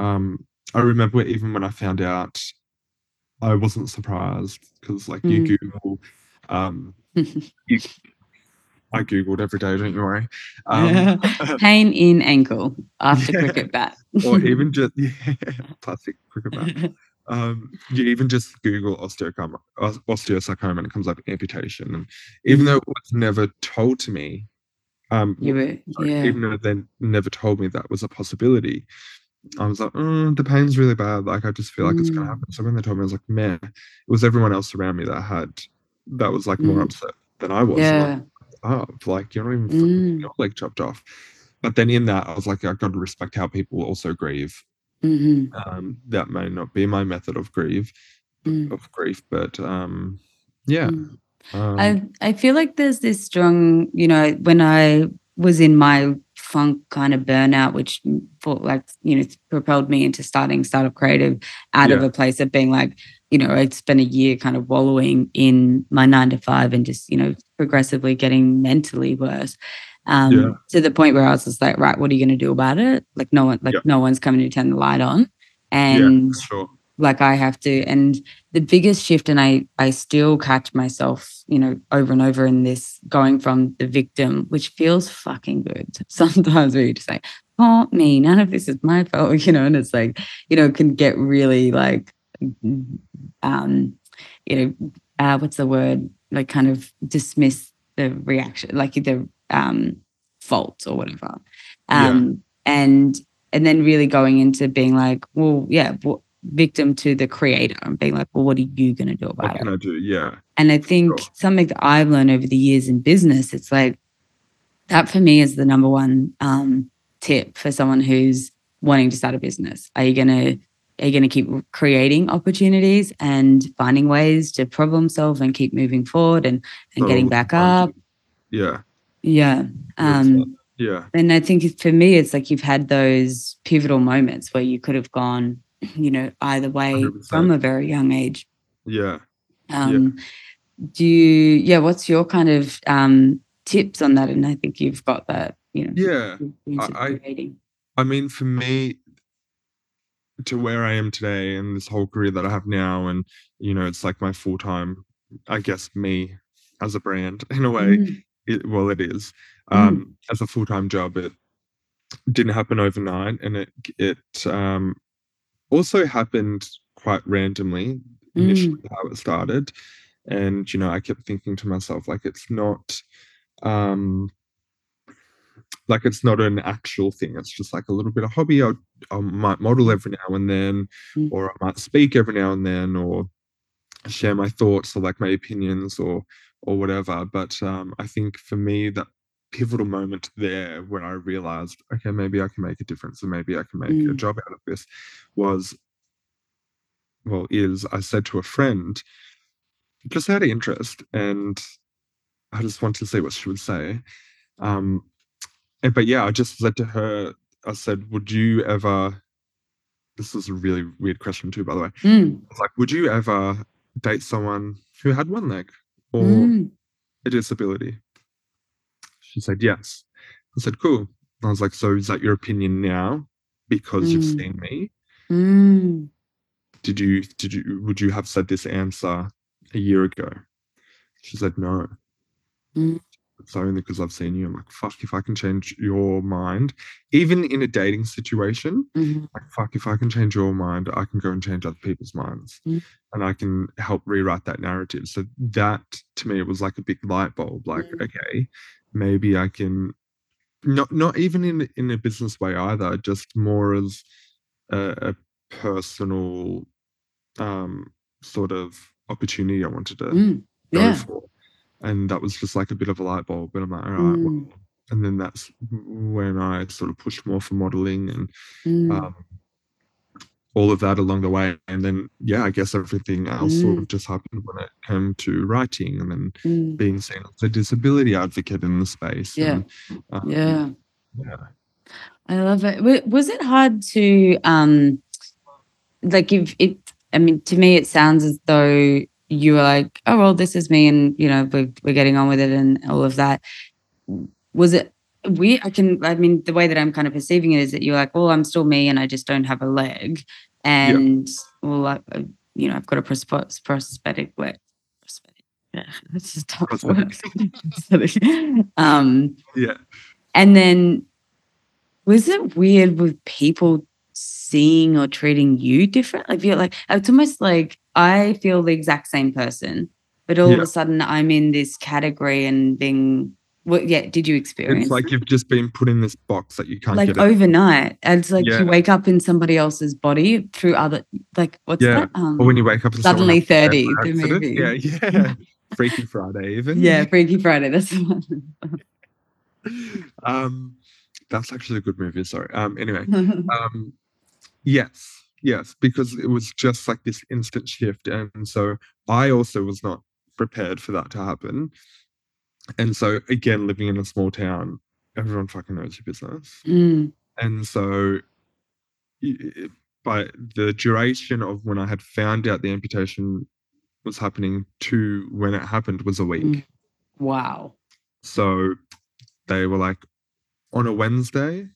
Um, I remember even when I found out, I wasn't surprised because like, you Mm. Google, um, you I Googled every day, don't you worry. Um Pain in ankle after Yeah, cricket bat. or even just yeah, plastic cricket bat. Um, you even just Google osteocom os osteosarcoma, and it comes up amputation, and even though Mm. it was never told to me, um, were yeah. even though they never told me that was a possibility, I was like, "Mm, the pain's really bad, like, I just feel like it's gonna Mm. happen." So when they told me, I was like, man, It was everyone else around me that had that was, like, more Mm. upset than I was, like, Yeah. "Oh, like, you're not even Mm. your leg chopped off." But then in that, I was like, "I've got to respect how people also grieve." Mhm. Um, that may not be my method of grieve Mm. of grief, but, um, yeah, Mm. um I I feel like there's this strong you know, when I was in my funk kind of burnout, which for like, you know, propelled me into starting Startup Creative out of a place of being like, you know, I'd spent a year kind of wallowing in my nine to five and just, you know, progressively getting mentally worse. Um, Yeah. to the point where I was just like, right, what are you gonna do about it? Like no one, like Yeah. no one's coming to turn the light on. And for sure. like I have to. And the biggest shift, and I I still catch myself, you know, over and over in this going from the victim, which feels fucking good. Sometimes where you just like, oh me, none of this is my fault, you know, and it's like, you know, can get really like um, you know, uh what's the word? Like kind of dismiss the reaction, like the um fault or whatever. Yeah. Um and and then really going into being like, well, yeah, well, victim to the creator and being like, well, what are you going to do What about it? can I do? Yeah. And I think Sure. something that I've learned over the years in business, it's like that for me is the number one um, tip for someone who's wanting to start a business. Are you gonna are gonna keep creating opportunities and finding ways to problem solve and keep moving forward and and Not getting back up? Yeah. Yeah. Um. Yeah. and I think for me, it's like you've had those pivotal moments where you could have gone, you know, either way 100%. from a very young age. Yeah. Um, Do you, yeah, what's your kind of um, tips on that? And I think you've got that, you know, Yeah. I- I- I mean, for me, to where I am today and this whole career that I have now, and you know, it's like my full time, I guess, me as a brand in a way. Mm, It, well, it is Mm. um, as a full time job. It didn't happen overnight, and it it um, also happened quite randomly initially how it started. And you know, I kept thinking to myself, like, it's not. Um, like it's not an actual thing. It's just like a little bit of hobby. I, I might model every now and then, Mm. or I might speak every now and then, or share my thoughts or like my opinions or or whatever. But um, I think for me, that pivotal moment there when I realized, okay, maybe I can make a difference and maybe I can make a Mm. job out of this was, well, is I said to a friend, just out of interest, and I just wanted to see what she would say. Um, but yeah, I just said to her, I said, would you ever, this is a really weird question too, by the way. Mm, I was like, would you ever date someone who had one leg or mm, a disability? She said, yes. I said, cool. I was like, so is that your opinion now because you've Mm. seen me? mm, Did you, did you, would you have said this answer a year ago? She said, no. Mm. It's only because I've seen you. I'm like, fuck, if I can change your mind, even in a dating situation, mhm, like fuck if i can change your mind i can go and change other people's minds Mm. and i can help rewrite that narrative so that to me it was like a big light bulb like Mm. okay maybe i can not not even in in a business way either just more as a, a personal um sort of opportunity i wanted to mm. go Yeah. for and that was just like a bit of a light bulb and i'm like all right well Mm. and then that's when i sort of pushed more for modeling and Mm. um, all of that along the way. And then, yeah, I guess everything else sort of just happened when it came to writing and then Mm. being seen as a disability advocate in the space. Yeah. And, um, Yeah. yeah. I love it. Was it hard to um like if it I mean to me it sounds as though you were like, oh well, this is me and you know, we're we're getting on with it and all of that. Was it we I can I mean the way that I'm kind of perceiving it is that you're like, well, I'm still me and I just don't have a leg. And well I, you know, I've got a prospe- prosthetic leg. Prosthetic. Yeah, that's just tough word. Um Yeah. and then was it weird with people seeing or treating you different? I feel like it's almost like I feel the exact same person, but all of a sudden I'm in this category and being what yeah, did you experience It's like you've just been put in this box that you can't like overnight? And It's like Yeah. you wake up in somebody else's body through other like what's Yeah. that? Um, Or when you wake up Suddenly 30, the movie. Yeah, yeah. Freaky Friday, even. yeah, Freaky Friday. That's the one. um, that's actually a good movie. Sorry. Um, anyway, um yes yes because it was just like this instant shift and so i also was not prepared for that to happen and so again living in a small town everyone fucking knows your business. Mm. And so, by the duration of when I had found out the amputation was happening to when it happened was a week. Mm. Wow. So they were like, on a Wednesday,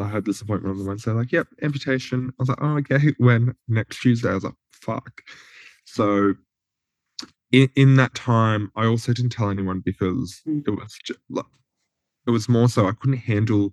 I had this appointment on the Wednesday, like, yep, amputation. I was like, oh, okay. When? Next Tuesday. I was like, fuck. So in, in that time, I also didn't tell anyone because Mm. it was just, like, it was more so I couldn't handle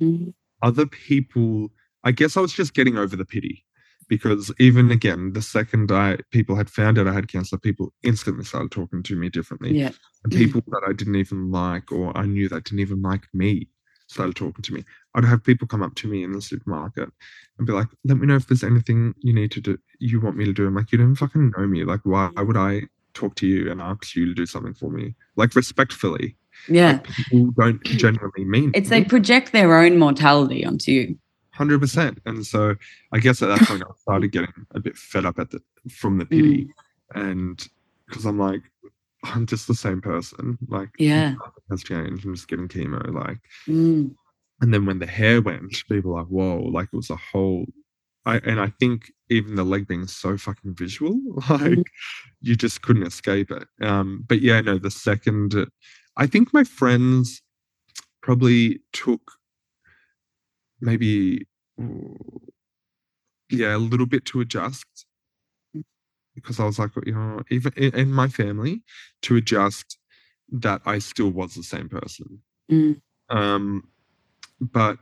Mm. other people. I guess I was just getting over the pity because even again, the second I people had found out I had cancer, people instantly started talking to me differently. Yeah. And Mm. people that I didn't even like or I knew that didn't even like me started talking to me. I'd have people come up to me in the supermarket and be like, let me know if there's anything you need to do you want me to do. I'm like, you don't fucking know me. Like, why would I talk to you and ask you to do something for me? Like respectfully. Yeah. People don't genuinely mean It's it. they project their own mortality onto you. hundred percent. And so I guess at that point I started getting a bit fed up at the from the pity, Mm. and because I'm like, I'm just the same person. Like, Yeah. has changed. I'm just getting chemo. Like, Mm. and then when the hair went, people were like, whoa, like it was a whole. I and I think even the leg being so fucking visual, like you just couldn't escape it. Um, but yeah, no, the second, I think my friends probably took maybe yeah a little bit to adjust because I was like you know even in, my family to adjust that I still was the same person Mm. um but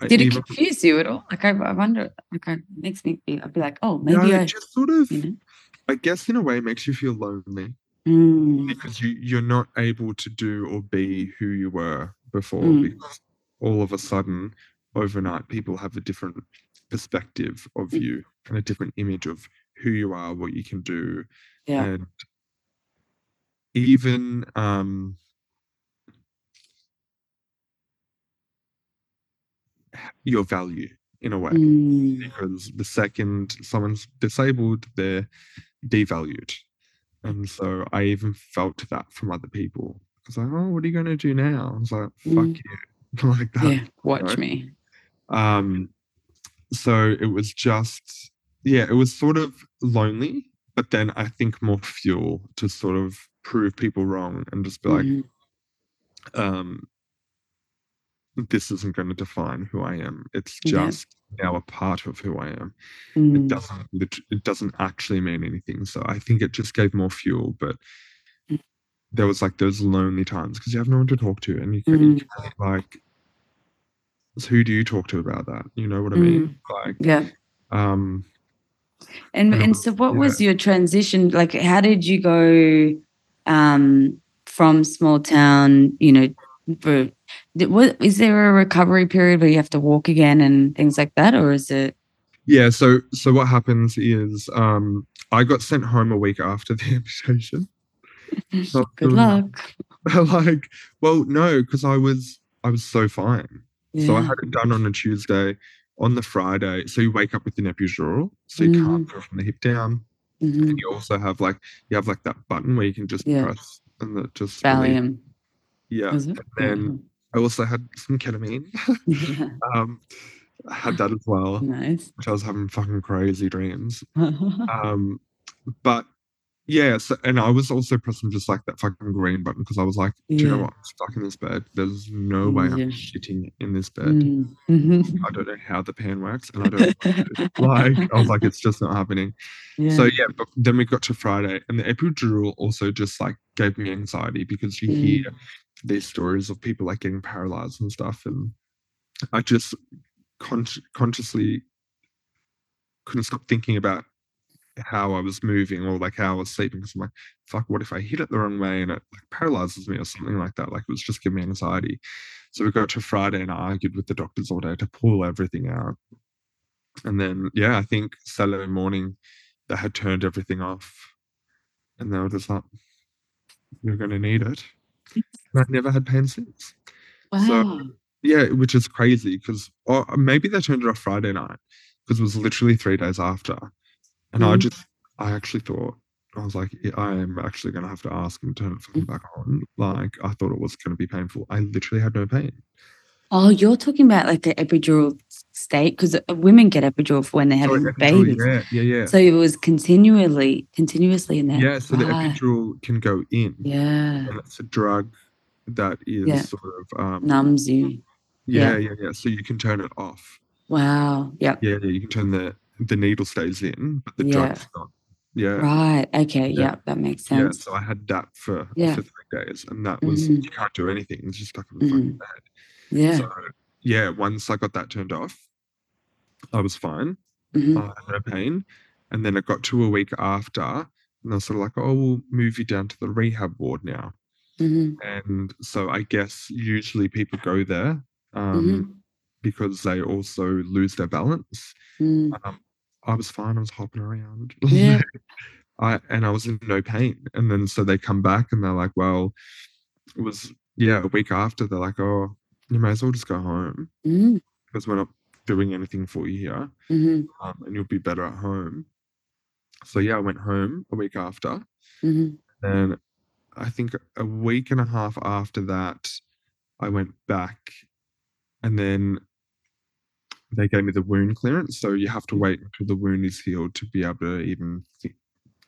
Did it even- confuse you at all? Like I, I wonder. Like it makes me. Be, I'd be like, oh, maybe it I. just sort of You know. I guess in a way it makes you feel lonely Mm. because you you're not able to do or be who you were before Mm. because all of a sudden overnight people have a different perspective of Mm. you and a different image of who you are what you can do Yeah. and even um your value in a way Mm. because the second someone's disabled, they're devalued. And so I even felt that from other people. I was like, oh, what are you going to do now? I was like, fuck Mm. you. like that. Yeah. Watch right? me. Um, so it was just, yeah, it was sort of lonely, but then I think more fuel to sort of prove people wrong and just be like, Mhm. um, this isn't going to define who I am. It's Yeah. just now a part of who I am. it Mm. doesn't it doesn't actually mean anything so i think it just gave more fuel but Mm. there was like those lonely times because you have no one to talk to and you can, you Mm. can't, like so who do you talk to about that you know what i mean like Yeah. um And And and so what yeah. was your transition like how did you go um from small town, you know, for did- what is there a recovery period where you have to walk again and things like that or is it yeah so so what happens is um i got sent home a week after the amputation good luck. like well no because i was i was so fine So I had it done on a Tuesday. On the Friday, so you wake up with an epidural, so you can't go from the hip down. Mhm. And you also have like you have like that button where you can just Yeah. press and that just Valium. Yeah. It? And then I also had some ketamine. yeah. um, I had that as well, Nice. which I was having fucking crazy dreams. Um, but yeah, so and I was also pressing just like that fucking green button because I was like, do you know what? I'm stuck in this bed. There's no way Yeah. I'm shitting in this bed. Mm. Mhm. I don't know how the pan works, and I don't like. I was like, it's just not happening. yeah. So yeah, but then we got to Friday, and the epidural also just like gave me anxiety because you Mm. hear these stories of people like getting paralyzed and stuff, and I just con- consciously couldn't stop thinking about how I was moving or like how I was sleeping. Because I'm like, fuck, what if I hit it the wrong way and it like paralyzes me or something like that? Like it was just giving me anxiety. So we got to Friday and I argued with the doctors all day to pull everything out. And then yeah, I think Saturday morning they had turned everything off. And they were just like, You're gonna need it. And I never had pain since. so- wow. Yeah, which is crazy because or maybe they turned it off Friday night because it was literally three days after. And I Mhm. just I actually thought, I was like, I am actually gonna have to ask him to turn it fucking Mm. back on. Like, I thought it was gonna be painful. I literally had no pain. Oh, you're talking about like the epidural state because women get epidural for when they're Sorry, having epidural, babies. yeah, yeah, yeah. So it was continually, continuously in there. Yeah, so the Right. epidural can go in, Yeah. and it's a drug that is Yeah. sort of um Numbs you. yeah, yeah. yeah, yeah. So you can turn it off. Wow. Yep. Yeah, yeah, you can turn the the needle stays in, but the Yeah. drug's not. Yeah. Right. Okay. Yeah. Yep. That makes sense. Yeah, so I had that for Yeah. for three days, and that was Mhm. you can't do anything. It's just stuck in the fucking Mhm. bed. Yeah. So yeah, once I got that turned off, I was fine. Mhm. I had no pain, and then it got to a week after, and they're sort of like, "Oh, we'll move you down to the rehab ward now." Mhm. And so I guess usually people go there um, Mhm. because they also lose their balance. Mm. Um, I was fine. I was hopping around. Yeah. I and I was in no pain. And then so they come back and they're like, "Well, it was yeah a week after." They're like, "Oh, you may as well just go home Mm. because we're not doing anything for you here, Mhm. um, and you'll be better at home." So yeah, I went home a week after, Mhm. and I think a week and a half after that, I went back, and then they gave me the wound clearance. So you have to wait until the wound is healed to be able to even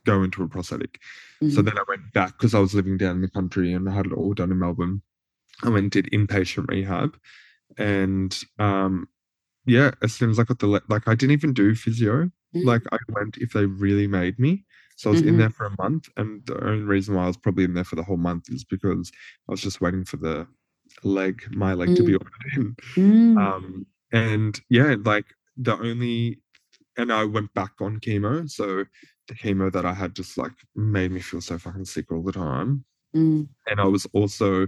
go into a prosthetic. So Mhm. then I went back because I was living down in the country and I had it all done in Melbourne. I went and did inpatient rehab, and um, yeah, as soon as I got the le- like, I didn't even do physio. Mm. Like I went if they really made me. So I was in Mhm. there for a month, and the only reason why I was probably in there for the whole month is because I was just waiting for the leg, my leg, to be Mm. ordered in. Mm. Um, and yeah, like the only, and I went back on chemo. So the chemo that I had just like made me feel so fucking sick all the time. Mm. And I was also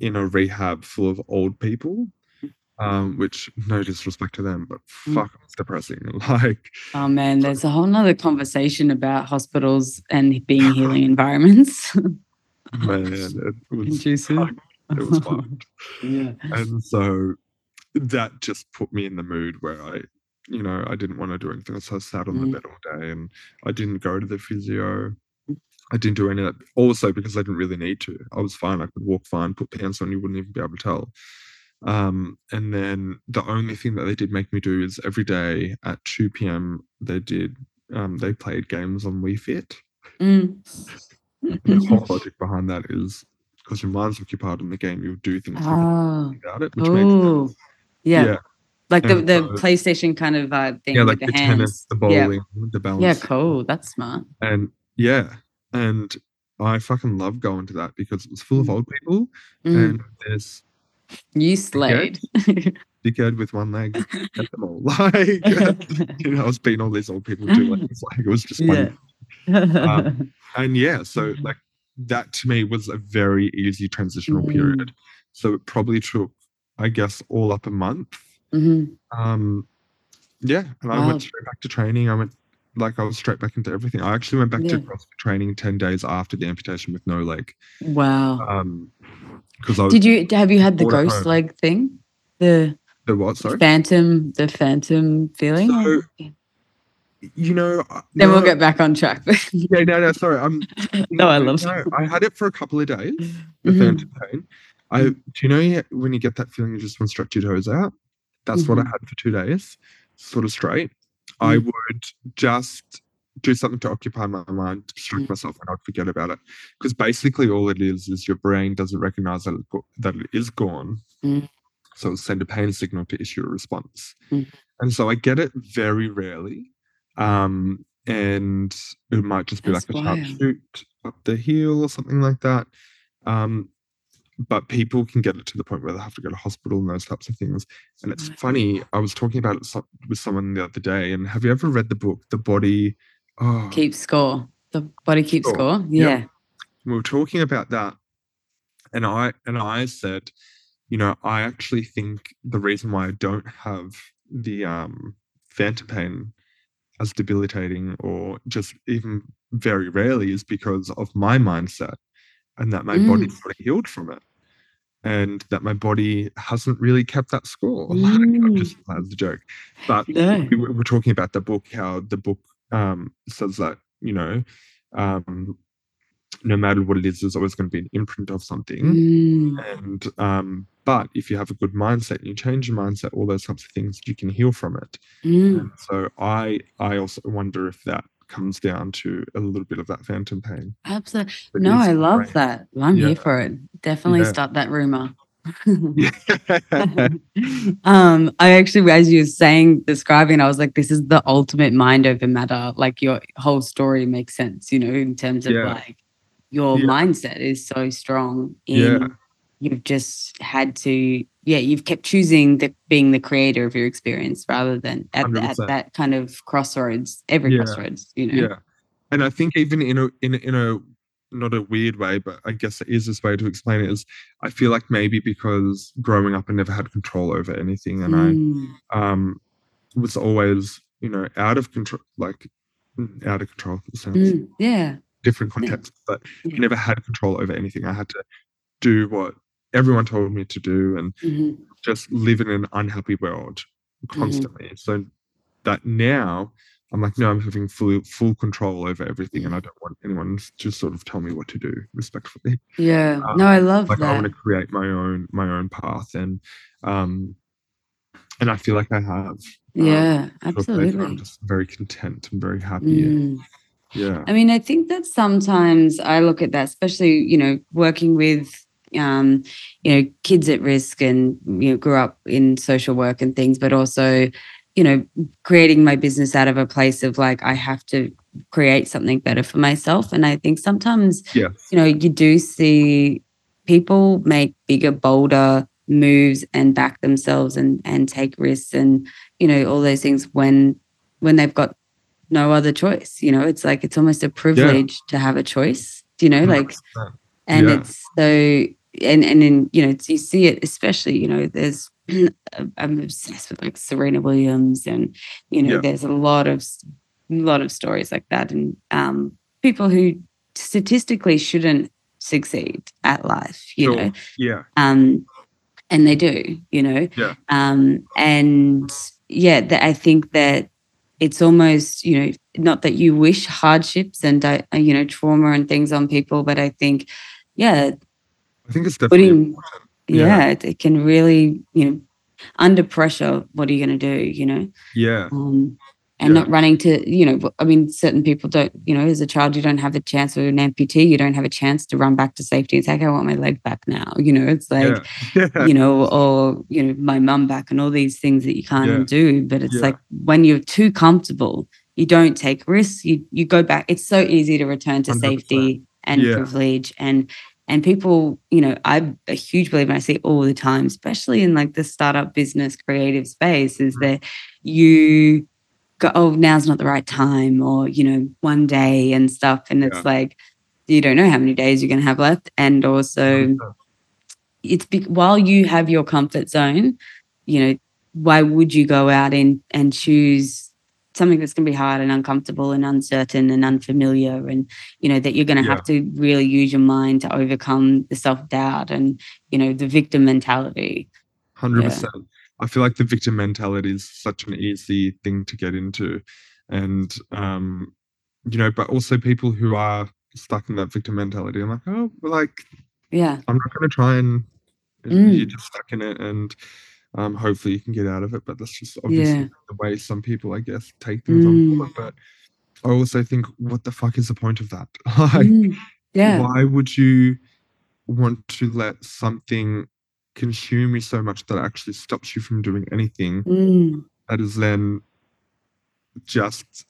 in a rehab full of old people, um, which no disrespect to them, but Mm. fuck, it's depressing. Like, Oh man, there's a whole nother conversation about hospitals and being healing environments. man, it was fucked. It was fucked. yeah. And so that just put me in the mood where I, you know, I didn't want to do anything. So I sat on Mm. the bed all day and I didn't go to the physio. Mm. I didn't do any of that. Also because I didn't really need to. I was fine. I could walk fine, put pants on, you wouldn't even be able to tell. Um, and then the only thing that they did make me do is every day at 2 p.m. they did um, they played games on Wii Fit. Mm. The whole logic behind that is because your mind's occupied in the game, you'll do things Oh, about it, which makes oh, sense. Yeah. Like the, And the so- PlayStation kind of vibe thing Yeah, with like the, the, tennis, the Yeah. bowling, the balance. Yeah, cool. That's smart. And yeah, and I fucking love going to that because it was full of Mm. old people Mm. and there's You slayed. dickhead with one leg at them all. Like, you know, I was beating all these old people too. Like, it's like it was just funny. Um, and yeah, so like that to me was a very easy transitional Mm. period. So it probably took, I guess, all up a month. Mhm. Um, yeah, and I went straight back to training. I went like I was straight back into everything. I actually went back Yeah. to CrossFit training ten days after the amputation with no leg. Wow. Um, because I Did you have you had the ghost leg thing? The the what? Sorry. phantom, the phantom feeling. So, You know. then we'll get back on track. Yeah, no, no. Sorry, I'm. no, I love. No, I had it for a couple of days. The Mhm. phantom pain. I do you know when you get that feeling you just want to stretch your toes out? That's what I Mhm. had for two days, sort of straight. I Mm. would just do something to occupy my mind, distract Mm. myself, and I'd forget about it. Because basically, all it is is your brain doesn't recognize that it, go- that it is gone, Mm. so it'll send a pain signal to issue a response. Mm. And so I get it very rarely, um, and it might just be That's like a sharp shoot up the heel or something like that. Um, but people can get it to the point where they have to go to hospital and those types of things. And it's funny. I was talking about it with someone the other day. And have you ever read the book, The Body? Oh, Keep score. The body keeps Score. score. Yep. Yeah. we were talking about that, and I and I said, you know, I actually think the reason why I don't have the um, phantom pain as debilitating or just even very rarely is because of my mindset and that my Mm. sort of healed from it and that my body hasn't really kept that score. Like, I'm Mm. just as a joke. But No. we were we're talking about the book, how the book um, says that, you know, um, no matter what it is, there's always going to be an imprint of something. Mm. And um, but if you have a good mindset and you change your mindset, all those types of things, you can heal from it. Mm. So I I also wonder if that comes down to a little bit of that phantom pain. Absolutely. But No, I love great. that. I'm Yeah. here for it. Definitely Yeah. start that rumor. Um, I actually, as you were saying, describing, I was like, this is the ultimate mind over matter. Like your whole story makes sense, you know, in terms of Yeah. like your mindset is so strong in Yeah. you've just had to, yeah, you've kept choosing the being the creator of your experience rather than at, the- at that kind of crossroads, every Yeah. crossroads, you know. yeah and i think even in a in in a not a weird way but i guess is this way to explain it is i feel like maybe because growing up i never had control over anything and Mm, i um was always you know out of control like mm, out of control mm, yeah. different Yeah. context but Yeah. i never had control over anything i had to do what everyone told me to do and Mhm. just live in an unhappy world Mm-hmm. constantly. So that now I'm like, no, I'm having full full control over everything, and I don't want anyone to sort of tell me what to do respectfully. Yeah. Um, no, I love Like I want to create my own my own path, and um, and I feel like I have. um, Yeah, to a place where absolutely. I'm just very content and very happy. and- Mm. yeah. I mean, I think that sometimes I look at that, especially, you know, working with, um, you know, kids at risk and, you know, grew up in social work and things, but also, you know, creating my business out of a place of like, I have to create something better for myself. And I think sometimes, Yes. you know, you do see people make bigger, bolder moves and back themselves and and take risks and you know all those things when when they've got no other choice. You know, it's like it's almost a privilege to have a choice. You know, like 100%. and Yeah. it's so and and in you know you see it especially you know there's I'm obsessed with like Serena Williams and you know Yeah. there's a lot of s- lot of stories like that and um people who statistically shouldn't succeed at life you Sure. know Yeah. um and they do you know Yeah. um and yeah that i think that it's almost you know not that you wish hardships and uh, you know trauma and things on people but i think yeah I think it's definitely putting yeah, Yeah. it, it can really you know under pressure what are you going to do you know Yeah. um and Yeah. not running to you know i mean certain people don't you know as a child you don't have a chance or an amputee you don't have a chance to run back to safety and say okay, i want my leg back now you know it's like yeah. Yeah. you know, or you know, my mum back and all these things that you can't undo. But it's like when you're too comfortable, you don't take risks. You you go back. It's so easy to return to 100%. safety and privilege and and people, you know, I'm a huge believer. I see it all the time, especially in like the startup business creative space, is Mhm. that you go, oh, now's not the right time, or you know, one day and stuff. And it's Yeah. like you don't know how many days you're going to have left, and also 100%. it's be- while you have your comfort zone, you know, why would you go out and and choose something that's going to be hard and uncomfortable and uncertain and unfamiliar and you know that you're going to Yeah. have to really use your mind to overcome the self-doubt and you know the victim mentality Hundred Yeah. percent. I feel like the victim mentality is such an easy thing to get into, and um, you know, but also people who are stuck in that victim mentality. I'm like, oh, like yeah I'm not going to try and Mm. you're just stuck in it, and um, hopefully you can get out of it. But that's just obviously Yeah. the way some people, I guess, take things on Mm. board. But I also think, what the fuck is the point of that? like, Mm. yeah why would you want to let something consume you so much that actually stops you from doing anything Mm. that is then just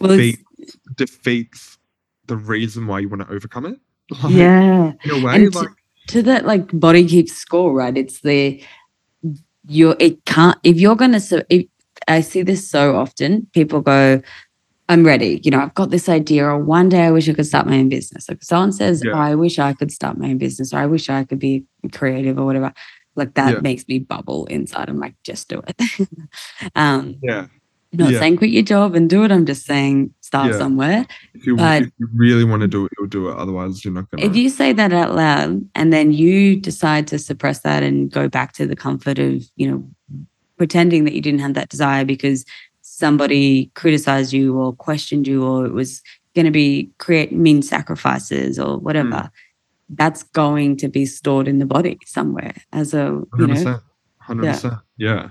Well, defeat defeats the reason why you want to overcome it Like, yeah in a way And like to that like body keeps score right it's the you're it can't if you're gonna so if i see this so often people go i'm ready you know i've got this idea or one day i wish i could start my own business like someone says Yeah. i wish i could start my own business or i wish i could be creative or whatever like that Yeah. makes me bubble inside i'm like just do it um yeah not Yeah. saying quit your job and do it i'm just saying start Yeah. somewhere if you, But- if you really want to do it you'll do it otherwise you're not gonna if you say that out loud and then you decide to suppress that and go back to the comfort of, you know, pretending that you didn't have that desire because somebody criticized you or questioned you or it was going to be create mean sacrifices or whatever, Mm. that's going to be stored in the body somewhere as a you know. 100%. 100%. Yeah.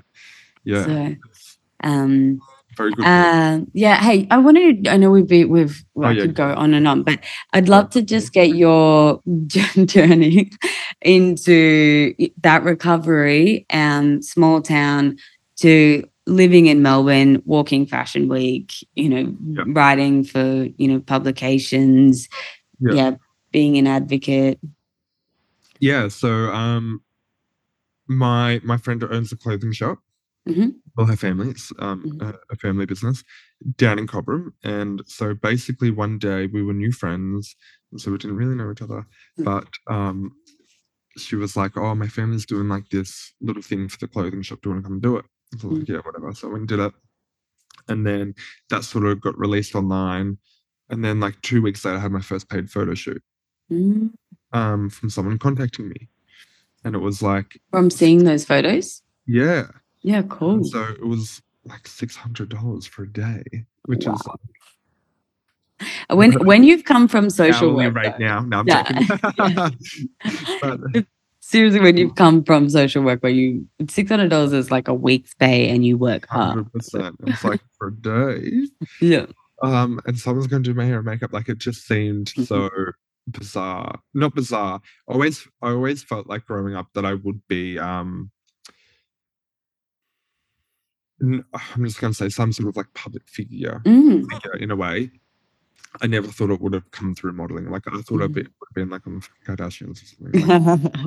Yeah. So, um, Very good. um, yeah. Hey, I wanted. I know we've been, we've. Well, Oh, I could go on and on, but I'd love to just get your journey into that recovery and small town to living in Melbourne, walking Fashion Week. You know, Yep. writing for you know publications. Yeah. yeah, being an advocate. yeah so um my my friend owns a clothing shop Mhm. well her family it's um Mhm. a, a family business down in cobram and so basically one day we were new friends and so we didn't really know each other Mm. but um she was like oh my family's doing like this little thing for the clothing shop do you want to come and do it so I was like yeah whatever so I went and did it and then that sort of got released online and then like two weeks later I had my first paid photo shoot Mm. um from someone contacting me and it was like From seeing those photos. yeah Yeah, And cool. so it was like six hundred dollars for a day, which is Wow. When when you've come from social work, right though, now. No, I'm Yeah. but seriously, when you've come from social work, where you six hundred dollars is like a week's pay, and you work hard. hundred percent, it's like for a day. Yeah. Um, and someone's going to do my hair and makeup. Like it just seemed Mhm. so bizarre. Not bizarre. Always, I always felt like growing up that I would be. Um, I'm just going to say some sort of like public figure. Mm. figure in a way. I never thought it would have come through modeling. Like I thought I'd Mhm. would have been like on the Kardashians or something.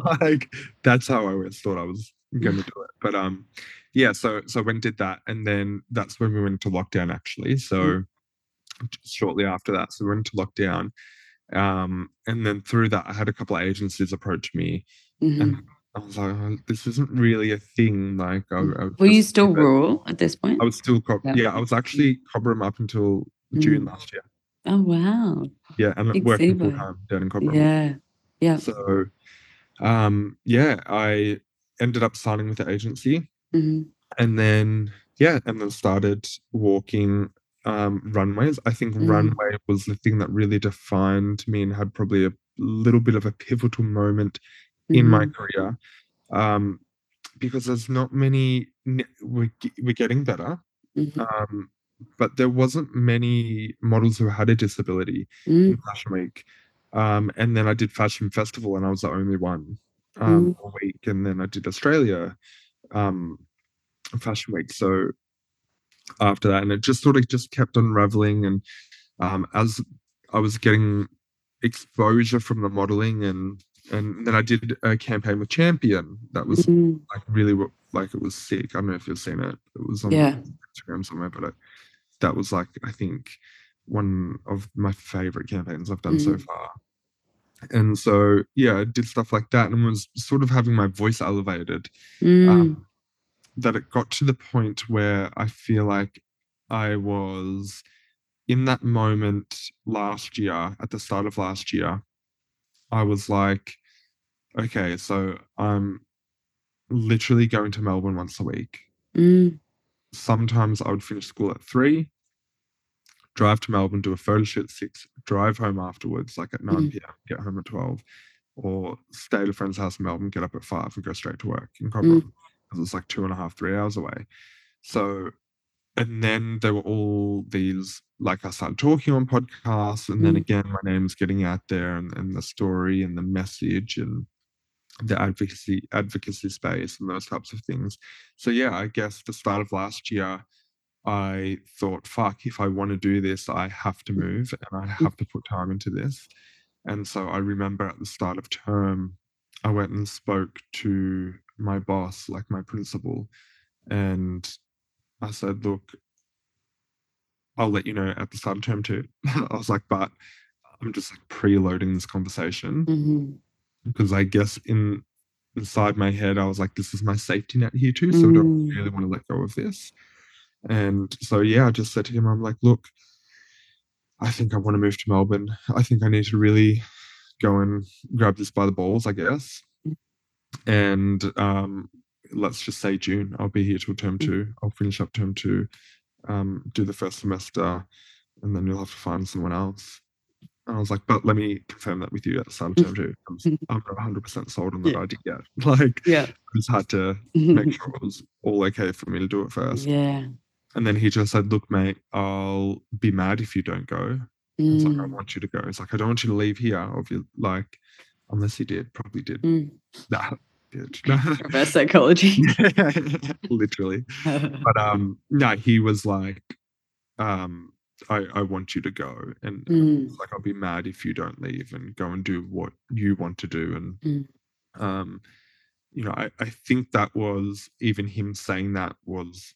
Like, like that's how I always thought I was going to do it. But um, yeah. So so when did that, and then that's when we went into lockdown actually. So just shortly after that, so we went into lockdown. Um, and then through that, I had a couple of agencies approach me, Mhm. and I was like, oh, this isn't really a thing. Like, I, I Were you still rural at this point? I was still Cob- Yeah. yeah. I was actually Cobram up until June Mm. last year. Oh wow. Yeah, and Big working full time down in Cobram. Yeah. Yeah. So, um, yeah, I ended up signing with the agency, Mhm. and then yeah, and then started walking um, runways. I think Mm. runway was the thing that really defined me and had probably a little bit of a pivotal moment in my Mhm. career, um, because there's not many. We're, we're getting better, Mhm. um, but there wasn't many models who had a disability Mm. in Fashion Week. Um, and then I did Fashion Festival, and I was the only one um, Mm. all week. And then I did Australia um, Fashion Week. So after that, and it just sort of just kept unraveling. And um, as I was getting exposure from the modeling, and and then I did a campaign with Champion that was Mm. like really like it was sick. I don't know if you've seen it. It was on Yeah. Instagram somewhere, but it, that was like I think one of my favorite campaigns I've done so Mm. far. And so yeah, I did stuff like that and was sort of having my voice elevated. Mm. Um, that it got to the point where I feel like I was in that moment last year, at the start of last year, I was like, okay, so I'm literally going to Melbourne once a week. Mm. sometimes I would finish school at three, drive to Melbourne, do a photo shoot at six, drive home afterwards, like at 9 Mhm. p.m., get home at 12, or stay at a friend's house in Melbourne, get up at five, and go straight to work in Cobram. Because it's like two and a half, three hours away. So, and then there were all these, like I started talking on podcasts, and then Mm. again, my name's getting out there, and, and the story and the message and the advocacy advocacy space and those types of things. So yeah, I guess the start of last year, I thought, fuck, if I want to do this, I have to move and I have to put time into this. And so I remember at the start of term, I went and spoke to my boss, like my principal, and I said, look, I'll let you know at the start of term two. I was like, but I'm just like preloading this conversation Mhm. because I guess in inside my head I was like, this is my safety net here too, so I don't Mm. really want to let go of this. And so yeah, I just said to him, I'm like, look, I think I want to move to Melbourne. I think I need to really go and grab this by the balls, I guess. And um, let's just say June. I'll be here till term Mm. two. I'll finish up term two, um, do the first semester, and then you'll have to find someone else. And I was like, but let me confirm that with you at the start of term two. I'm not 100% sold on that Yeah. idea yet. Like, Yeah. I just had to make sure it was all okay for me to do it first. yeah. And then he just said, look, mate, I'll be mad if you don't go. It's like, I Mm, want you to go. It's like, I don't want you to leave here. Obviously, like, unless he did, probably did. mm. Nah. Reverse psychology. Literally. But um, no, he was like, um, I, I want you to go. And Mm, like, I'll be mad if you don't leave and go and do what you want to do. And, Mm. um, you know, I, I think that was even him saying that was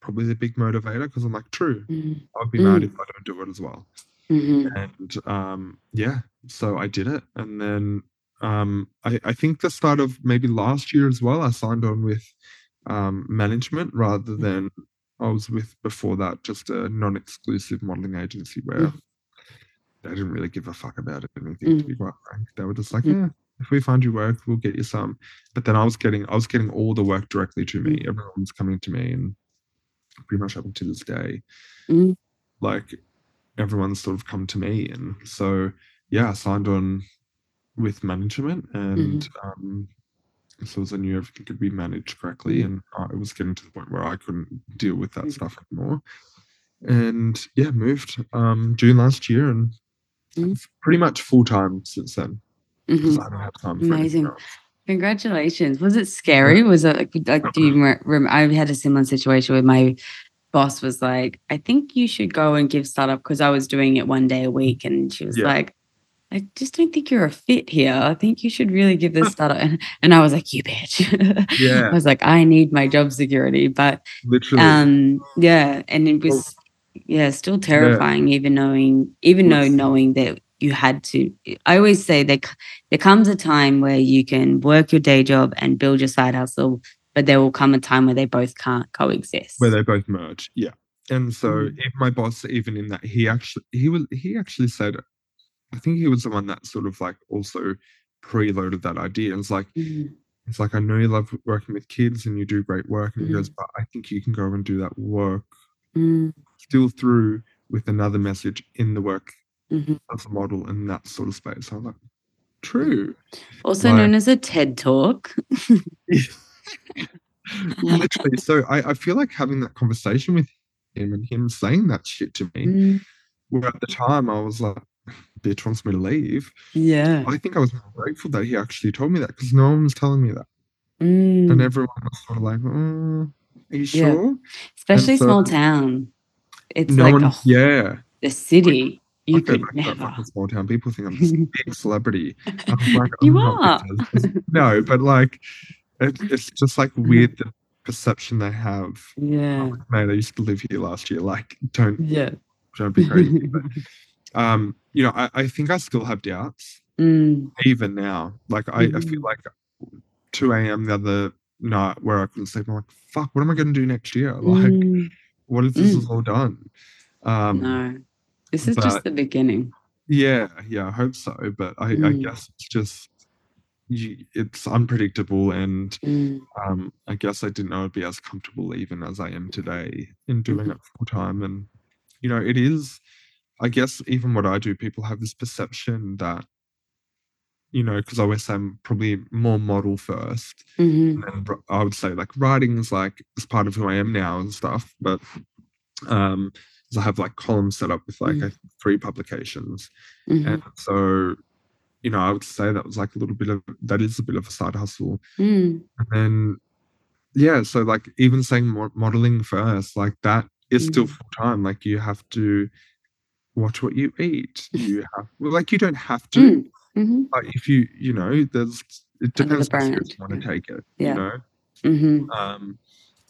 probably the big motivator because I'm like, true, mm, I'll be mad Mm. if I don't do it as well. mhm, And um, yeah, so I did it. And then um, I, I think the start of maybe last year as well, I signed on with um, management rather Mm. than I was with before that, just a non exclusive modeling agency where Mm. they didn't really give a fuck about anything, to Mm. be quite frank. They were just like, Mm. yeah, if we find you work, we'll get you some. But then I was getting I was getting all the work directly to me. Everyone's coming to me and pretty much up to this day Mm. like everyone's sort of come to me and so yeah i signed on with management and um so as i knew everything could be managed correctly Mm. and i was getting to the point where i couldn't deal with that Mm. stuff anymore and yeah moved um june last year and Mm. f- pretty much full time since then because mhm. i don't have time for Amazing. Congratulations. Was it scary? Was it like, like do you rem- rem- I had a similar situation where my boss was like, I think you should go and give startup because I was doing it one day a week. And she was Yeah. like, I just don't think you're a fit here. I think you should really give this startup. And, and I was like, you bitch. Yeah. I was like, I need my job security. But literally um, yeah. And it Well, was, yeah, still terrifying, even knowing, even though knowing that you had to. I always say that there comes a time where you can work your day job and build your side hustle, but there will come a time where they both can't coexist. where they both merge yeah and so Mm. even my boss even in that he actually he was he actually said i think he was the one that sort of like also preloaded that idea and it's like Mhm. it's like i know you love working with kids and you do great work and he goes Mm. but i think you can go and do that work Mm, still through with another message in the work as a model in that sort of space so i'm like true Also Like- known as a TED Talk. literally so I, I feel like having that conversation with him and him saying that shit to me Mm, where at the time I was like, bitch wants me to leave. yeah. I think I was more grateful that he actually told me that because no one was telling me that. Mm, And everyone was sort of like, oh, are you Yeah. sure? especially so- small town. It's no like one, a, yeah. the city. You I could never. small town. People think I'm this big celebrity. Like, You are. No, but like, it, it's just like weird the perception they have. Yeah. Man, I used to live here last year. Like, don't Yeah. don't be crazy. but um, you know, I, I think I still have doubts. Mm, even now. Like I, I feel Mhm. like 2 a.m. the other night where I couldn't sleep. I'm like, fuck, what am I going to do next year? Like, mm, what if this Mm. is all done? Um, no. This is just the beginning. Yeah, yeah, I hope so. But I, I Mm. guess it's just, you, it's unpredictable. And Mm, um, I guess I didn't know I'd be as comfortable even as I am today in doing Mhm. it full time. And, you know, it is, I guess, even what I do, people have this perception that, you know, because I always say I'm probably more model first. mhm, and I would say like writing is like is part of who I am now and stuff. But um, I have like columns set up with like Mm. Think, three publications, mhm, and so you know I would say that was like a little bit of that is a bit of a side hustle, mm, and then yeah, so like even saying modeling first, like that is still Mhm. full time. Like you have to watch what you eat. You have well, like you don't have to. mm, mhm, But if you you know, there's it the depends brand, you want to take it. Yeah. You know mhm, um,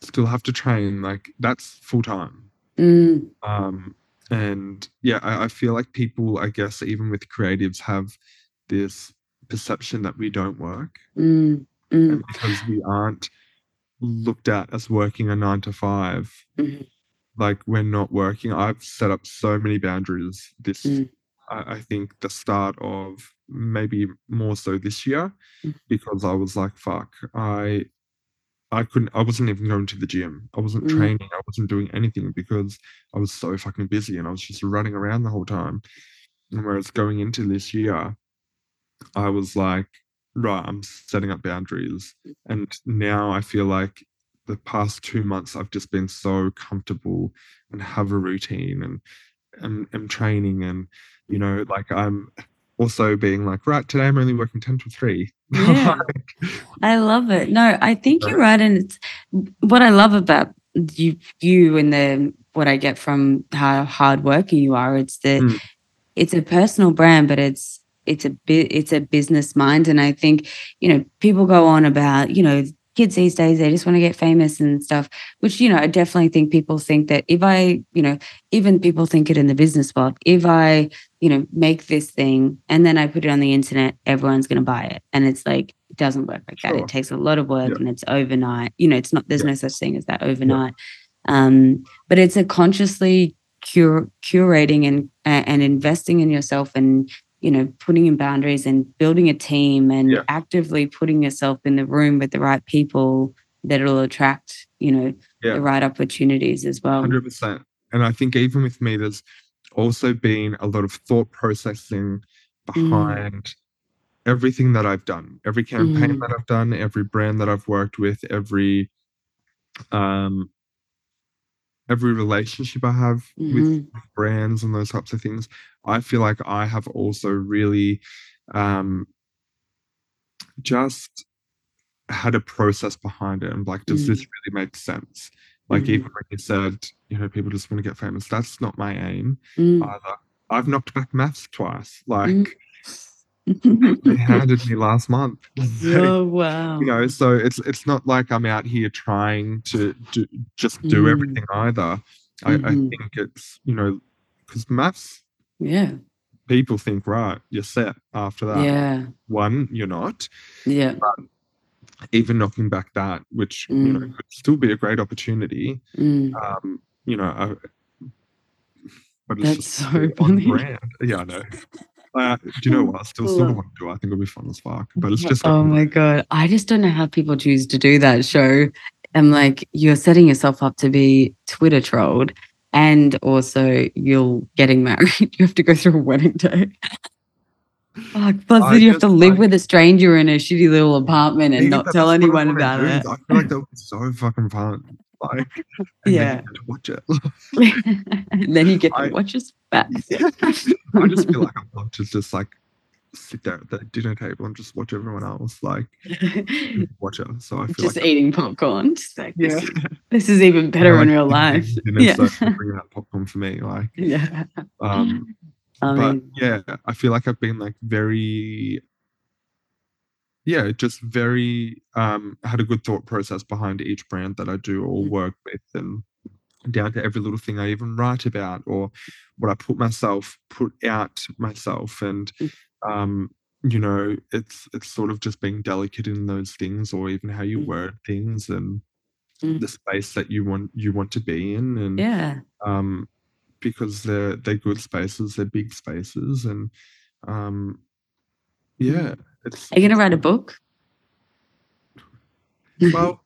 still have to train like that's full time mm, um, and yeah I, I feel like people i guess even with creatives have this perception that we don't work mm, mm, because we aren't looked at as working a nine to five mhm, like we're not working i've set up so many boundaries this Mm. I, I think the start of maybe more so this year Mm. because i was like fuck i I couldn't. I wasn't even going to the gym. I wasn't Mm. training. I wasn't doing anything because I was so fucking busy and I was just running around the whole time. And whereas going into this year, I was like, right, I'm setting up boundaries. And now I feel like the past two months I've just been so comfortable and have a routine and and am training and you know, like I'm also being like, right, today I'm only working 10 to 3. Yeah. I love it. No, I think you're right. And it's what I love about you you and the what I get from how hard hardworking you are, it's that Mm. it's a personal brand, but it's it's a bit it's a business mind. And I think, you know, people go on about, you know, kids these days, they just want to get famous and stuff, which, you know, I definitely think people think that if I, you know, even people think it in the business world, if I, you know, make this thing and then I put it on the internet, everyone's going to buy it. And it's like, it doesn't work like that. It takes a lot of work Yeah. and it's overnight. You know, it's not, there's Yeah. no such thing as that overnight. Um, but it's a consciously cur- curating and, and investing in yourself and, you know, putting in boundaries and building a team and Yeah. actively putting yourself in the room with the right people that'll attract, you know, Yeah. the right opportunities as well. Hundred percent. And I think even with me, there's also been a lot of thought processing behind everything that I've done, every campaign Mm. that I've done, every brand that I've worked with, every um every relationship I have with Mhm. brands and those types of things. I feel like I have also really um just had a process behind it and like does this really make sense like Mhm. even when you said you know people just want to get famous that's not my aim Mm. either i've knocked back MAFS twice like Mm. they handed me last month oh wow. you know so it's it's not like i'm out here trying to do, just do Mm. everything either I, I Mhm. think it's you know because MAFS Yeah. people think right you're set after that Yeah. one you're not Yeah. even knocking back that which you know Mm. could still be a great opportunity Mm. um you know I, but it's That's just so funny. brand yeah i know uh, do you know what i still sort of want to do i think it'll be fun as fuck but it's just oh like, my god. I just don't know how people choose to do that show. I'm like, you're setting yourself up to be Twitter trolled. And also you're getting married. You have to go through a wedding day. Fuck, plus I then you have to live like- with a stranger in a shitty little apartment and not tell anyone about do. it. i feel like that was so fucking fun like Yeah. then you get to watch it and then you get to I- watch us back. i just feel like i want to just like sit there at the dinner table and just watch everyone else like watch it so i feel just like eating popcorn. Just like, yeah this, this is even better in real life. Yeah. so bring out popcorn for me like yeah. um I but yeah i feel like i've been like very yeah just very um had a good thought process behind each brand that i do or Mm. work with and down to every little thing i even write about or what i put myself put out myself and Mm. Um you know it's it's sort of just being delicate in those things or even how you Mm. word things and Mm. the space that you want you want to be in and yeah. um, because they're they're good spaces, they're big spaces, and um, yeah, it's Are you gonna write a book? well,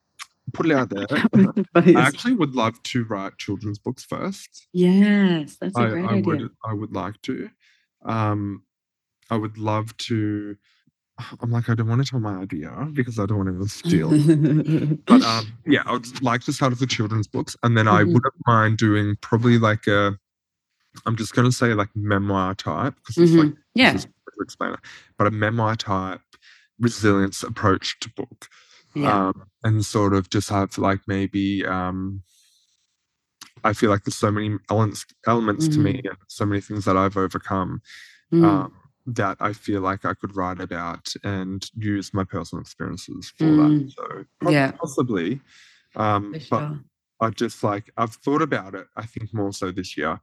put it out there. What's the funniest- I actually would love to write children's books first. yes, that's a I, great I idea. would I would like to. Um, I would love to. I'm like I don't want to tell my idea because I don't want to steal. but um, yeah, I would like to start with the children's books, and then I Mhm. wouldn't mind doing probably like a. I'm just gonna say like memoir type because it's like Mhm. yeah. this to explain it, but a memoir type resilience approach to book, Yeah. um, and sort of just have like maybe um, I feel like there's so many elements elements to me and so many things that I've overcome Mm. um, that I feel like I could write about and use my personal experiences for Mm. that. So Yeah. possibly, um, For but. I just like I've thought about it. I think more so this year.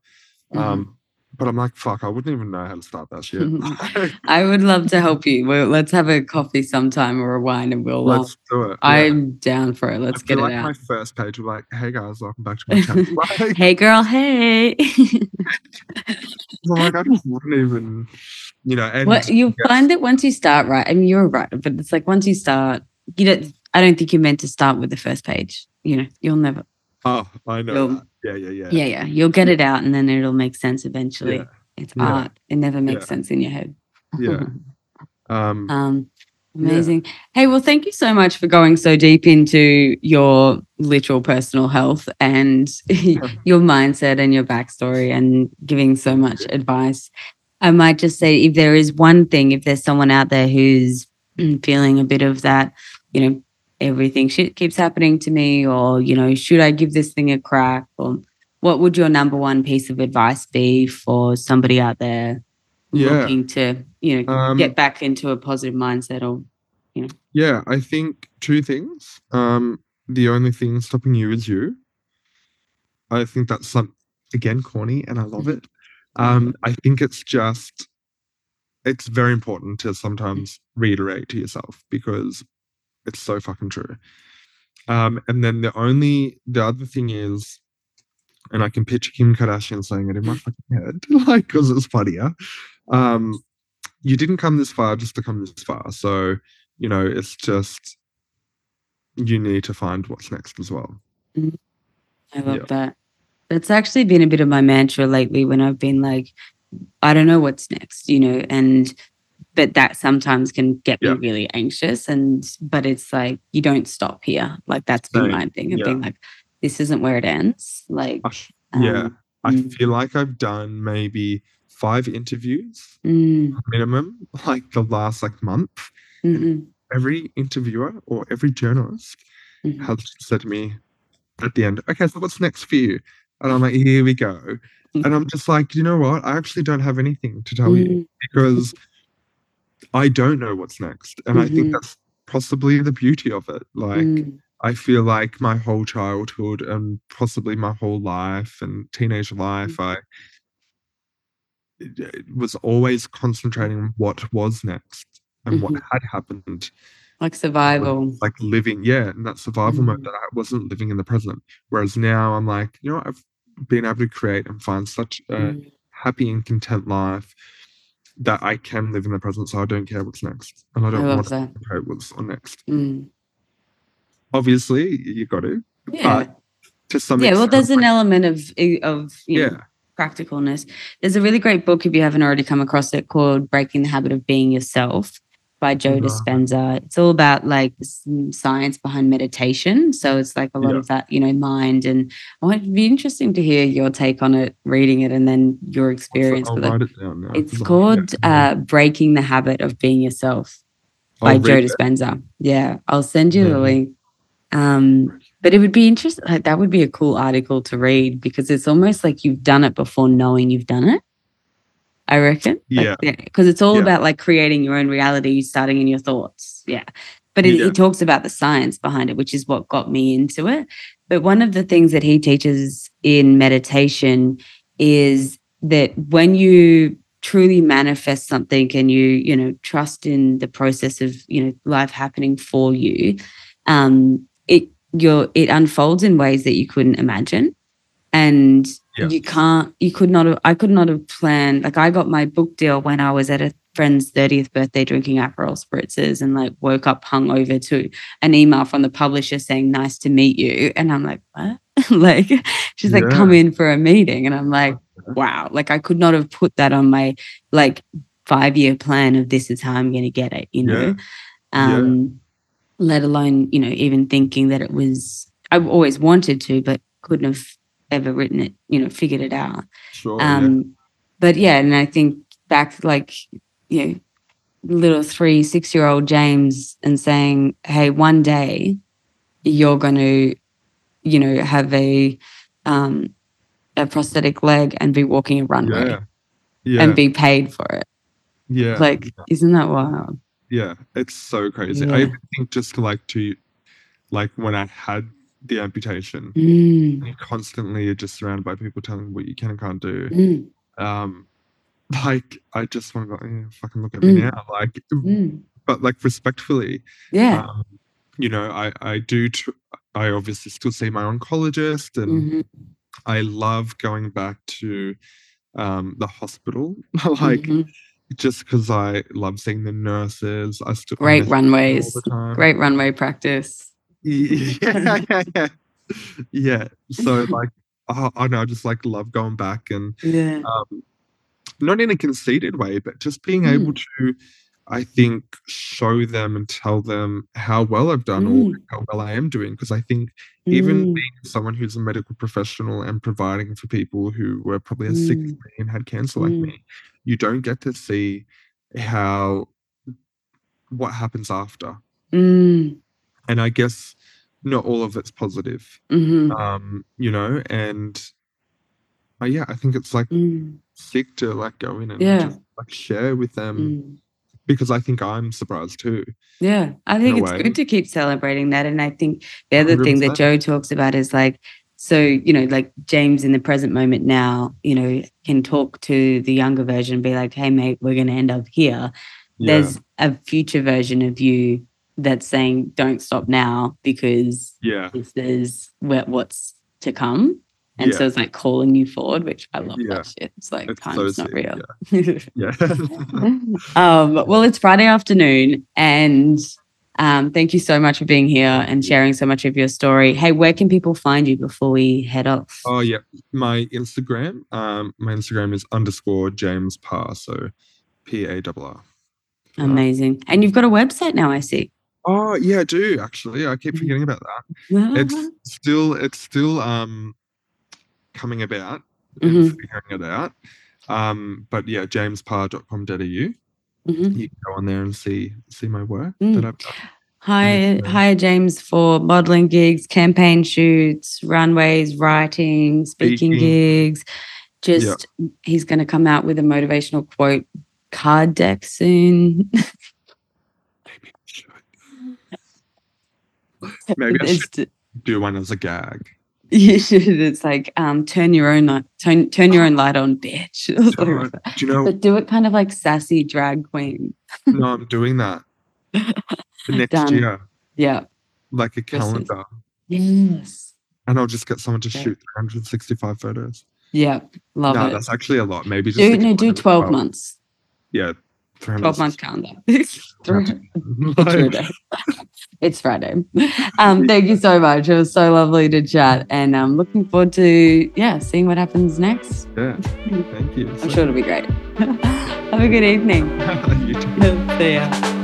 Mhm. Um, but I'm like, fuck, I wouldn't even know how to start that shit. I would love to help you. Well, let's have a coffee sometime or a wine and we'll. uh, Let's do it. yeah. I'm down for it. Let's I get it like my first page be like, hey guys, welcome back to my channel. like, hey, girl. Hey. Like, I just wouldn't even, you know, and what you yes, find that once you start right, I mean, you're right, but it's like once you start, you know, I don't think you're meant to start with the first page. You know, you'll never. Oh, I know. Yeah, yeah, yeah. Yeah, yeah. You'll get it out, and then it'll make sense eventually. Yeah. It's Yeah. art. It never makes Yeah. sense in your head. Yeah. Um, Um, amazing. Hey, well, thank you so much for going so deep into your literal personal health and your mindset and your backstory and giving so much advice. I might just say if there is one thing, if there's someone out there who's mm, feeling a bit of that, you know, everything shit keeps happening to me, or, you know, should I give this thing a crack? Or what would your number one piece of advice be for somebody out there Yeah. looking to, you know, Um, get back into a positive mindset or you know Yeah, I think two things. Um, the only thing stopping you is you. I think that's some again corny, and I love it. Um, I think it's just it's very important to sometimes reiterate to yourself because it's so fucking true. Um, and then the only the other thing is, and I can picture Kim Kardashian saying it in my fucking head, like because it's funnier. Um, you didn't come this far just to come this far. So you know, it's just you need to find what's next as well. I love Yeah. that. That's actually been a bit of my mantra lately when I've been like, I don't know what's next, you know, and but that sometimes can get Yeah. me really anxious. And but it's like you don't stop here. Like that's been my thing of Yeah. being like, this isn't where it ends. Like I f- yeah, um, I mm, feel like I've done maybe five interviews mm, minimum, like the last like month. mhm, Every interviewer or every journalist mhm. has said to me at the end, "Okay, so what's next for you?" And I'm like, "Here we go." And I'm just like, you know what? I actually don't have anything to tell you Mm, because I don't know what's next, and I Mhm. think that's possibly the beauty of it. Like. mm, I feel like my whole childhood and possibly my whole life and teenage life, I it- it was always concentrating on what was next and what Mhm. had happened. like survival. Like living, yeah, in that survival mode Mm. that I wasn't living in the present. Whereas now I'm like, you know, what, I've been able to create and find such a Mm, happy and content life that I can live in the present. So I don't care what's next, and I I don't love want to care what's on next. Mm, Obviously, you got to, yeah. to some Yeah. Well, extent, there's an element of of you know, yeah. practicalness. There's a really great book, if you haven't already come across it, called Breaking the Habit of Being Yourself by Joe No. Dispenza. It's all about like the science behind meditation. So it's like a lot Yeah. of that, you know, mind. And I want it'd be interesting to hear your take on it, reading it, and then your experience I'll with it. write it down now. It's called yeah, uh, Breaking the Habit of Being Yourself by Joe it. Dispenza. Yeah, I'll send you the link. Um, but it would be interesting. Like, that would be a cool article to read because it's almost like you've done it before knowing you've done it. I reckon. Yeah. Because it's all Yeah. about like creating your own reality, starting in your thoughts. Yeah. But it, Yeah. it talks about the science behind it, which is what got me into it. But one of the things that he teaches in meditation is that when you truly manifest something and you you know trust in the process of you know life happening for you um it your it unfolds in ways that you couldn't imagine and Yeah. you can't you could not have i could not have planned like i got my book deal when i was at a friend's 30th birthday drinking aperol spritzers and like woke up hungover to an email from the publisher saying nice to meet you. And i'm like what? Like she's like come in for a meeting. And i'm like wow. Like i could not have put that on my like five year plan of this is how i'm going to get it you know? Yeah. um let alone you know even thinking that it was i've always wanted to but couldn't have ever written it you know figured it out Sure. yeah. um but yeah and i think back like you know little three six year old james and saying hey one day you're going to you know have a um a prosthetic leg and be walking a runway Yeah. Yeah. and be paid for it yeah. like isn't that wild yeah. It's so crazy. Yeah. I think just like to like when I had the amputation, Mm, you constantly are just surrounded by people telling you what you can and can't do. mm, Um like I just want to go, yeah, fucking look at me Mm. now. Like mm. but like respectfully. yeah Um, you know, I I do tr- I obviously still see my oncologist and Mhm, I love going back to um, the hospital. like mhm. just because I love seeing the nurses. I still Great miss them all runways. Great runway practice. Yeah, yeah, yeah. Yeah. So like, oh, I know, I just like love going back and Yeah. um, not in a conceited way, but just being able Mm. to, I think, show them and tell them how well I've done or Mm. how well I am doing. Because I think even Mm. being someone who's a medical professional and providing for people who were probably as sick as Mm. me and had cancer like Mm. me, you don't get to see how what happens after. Mm. And I guess not all of it's positive. Mhm. Um, you know, and uh, yeah, I think it's like Mm. sick to like go in and Yeah. just like share with them Mm. because I think I'm surprised too. Yeah, I think it's way. good to keep celebrating that. And I think the other thing that Joe talks about is like, so, you know, like James in the present moment now, you know, can talk to the younger version, and be like, hey, mate, we're going to end up here. Yeah, There's a future version of you that's saying, don't stop now because yeah, this is where, what's to come. And Yeah. so it's like calling you forward, which I love Yeah. that shit. It's like It's so time's not sick, real. yeah. um, well, it's Friday afternoon, and um, thank you so much for being here and sharing so much of your story. Hey, where can people find you before we head off? oh yeah, my Instagram, um, my Instagram is underscore James Parr, so P A R R. Amazing. And you've got a website now, I see. Oh yeah, I do actually. I keep Mhm. forgetting about that. It's still it's still um coming about and Mhm. figuring it out. Um, but yeah, jamesparr.com.au. Mhm. You can go on there and see see my work Mm. that I've done. Hi, uh, hi, James, for modeling gigs, campaign shoots, runways, writing, speaking, Speaking. gigs. Just he's going to come out with a motivational quote card deck soon. Maybe I should. Maybe I should do one as a gag. You should. It's like um, turn your own light, turn turn your own light on, bitch. Or something Turn- like that. Do you know? But do it kind of like sassy drag queen. no, I'm doing that next Done. year, Yeah. like a calendar, Yes. and I'll just get someone to shoot 365 photos. Yeah. Love no, it. that's actually a lot. Maybe just Do no, do calendar with twelve months. Yeah, 12 month calendar. It's Friday. Um, thank you so much. It was so lovely to chat, and I'm looking forward to yeah seeing what happens next. yeah, thank you. I'm sure it'll be great. Have a good evening. you too. See ya.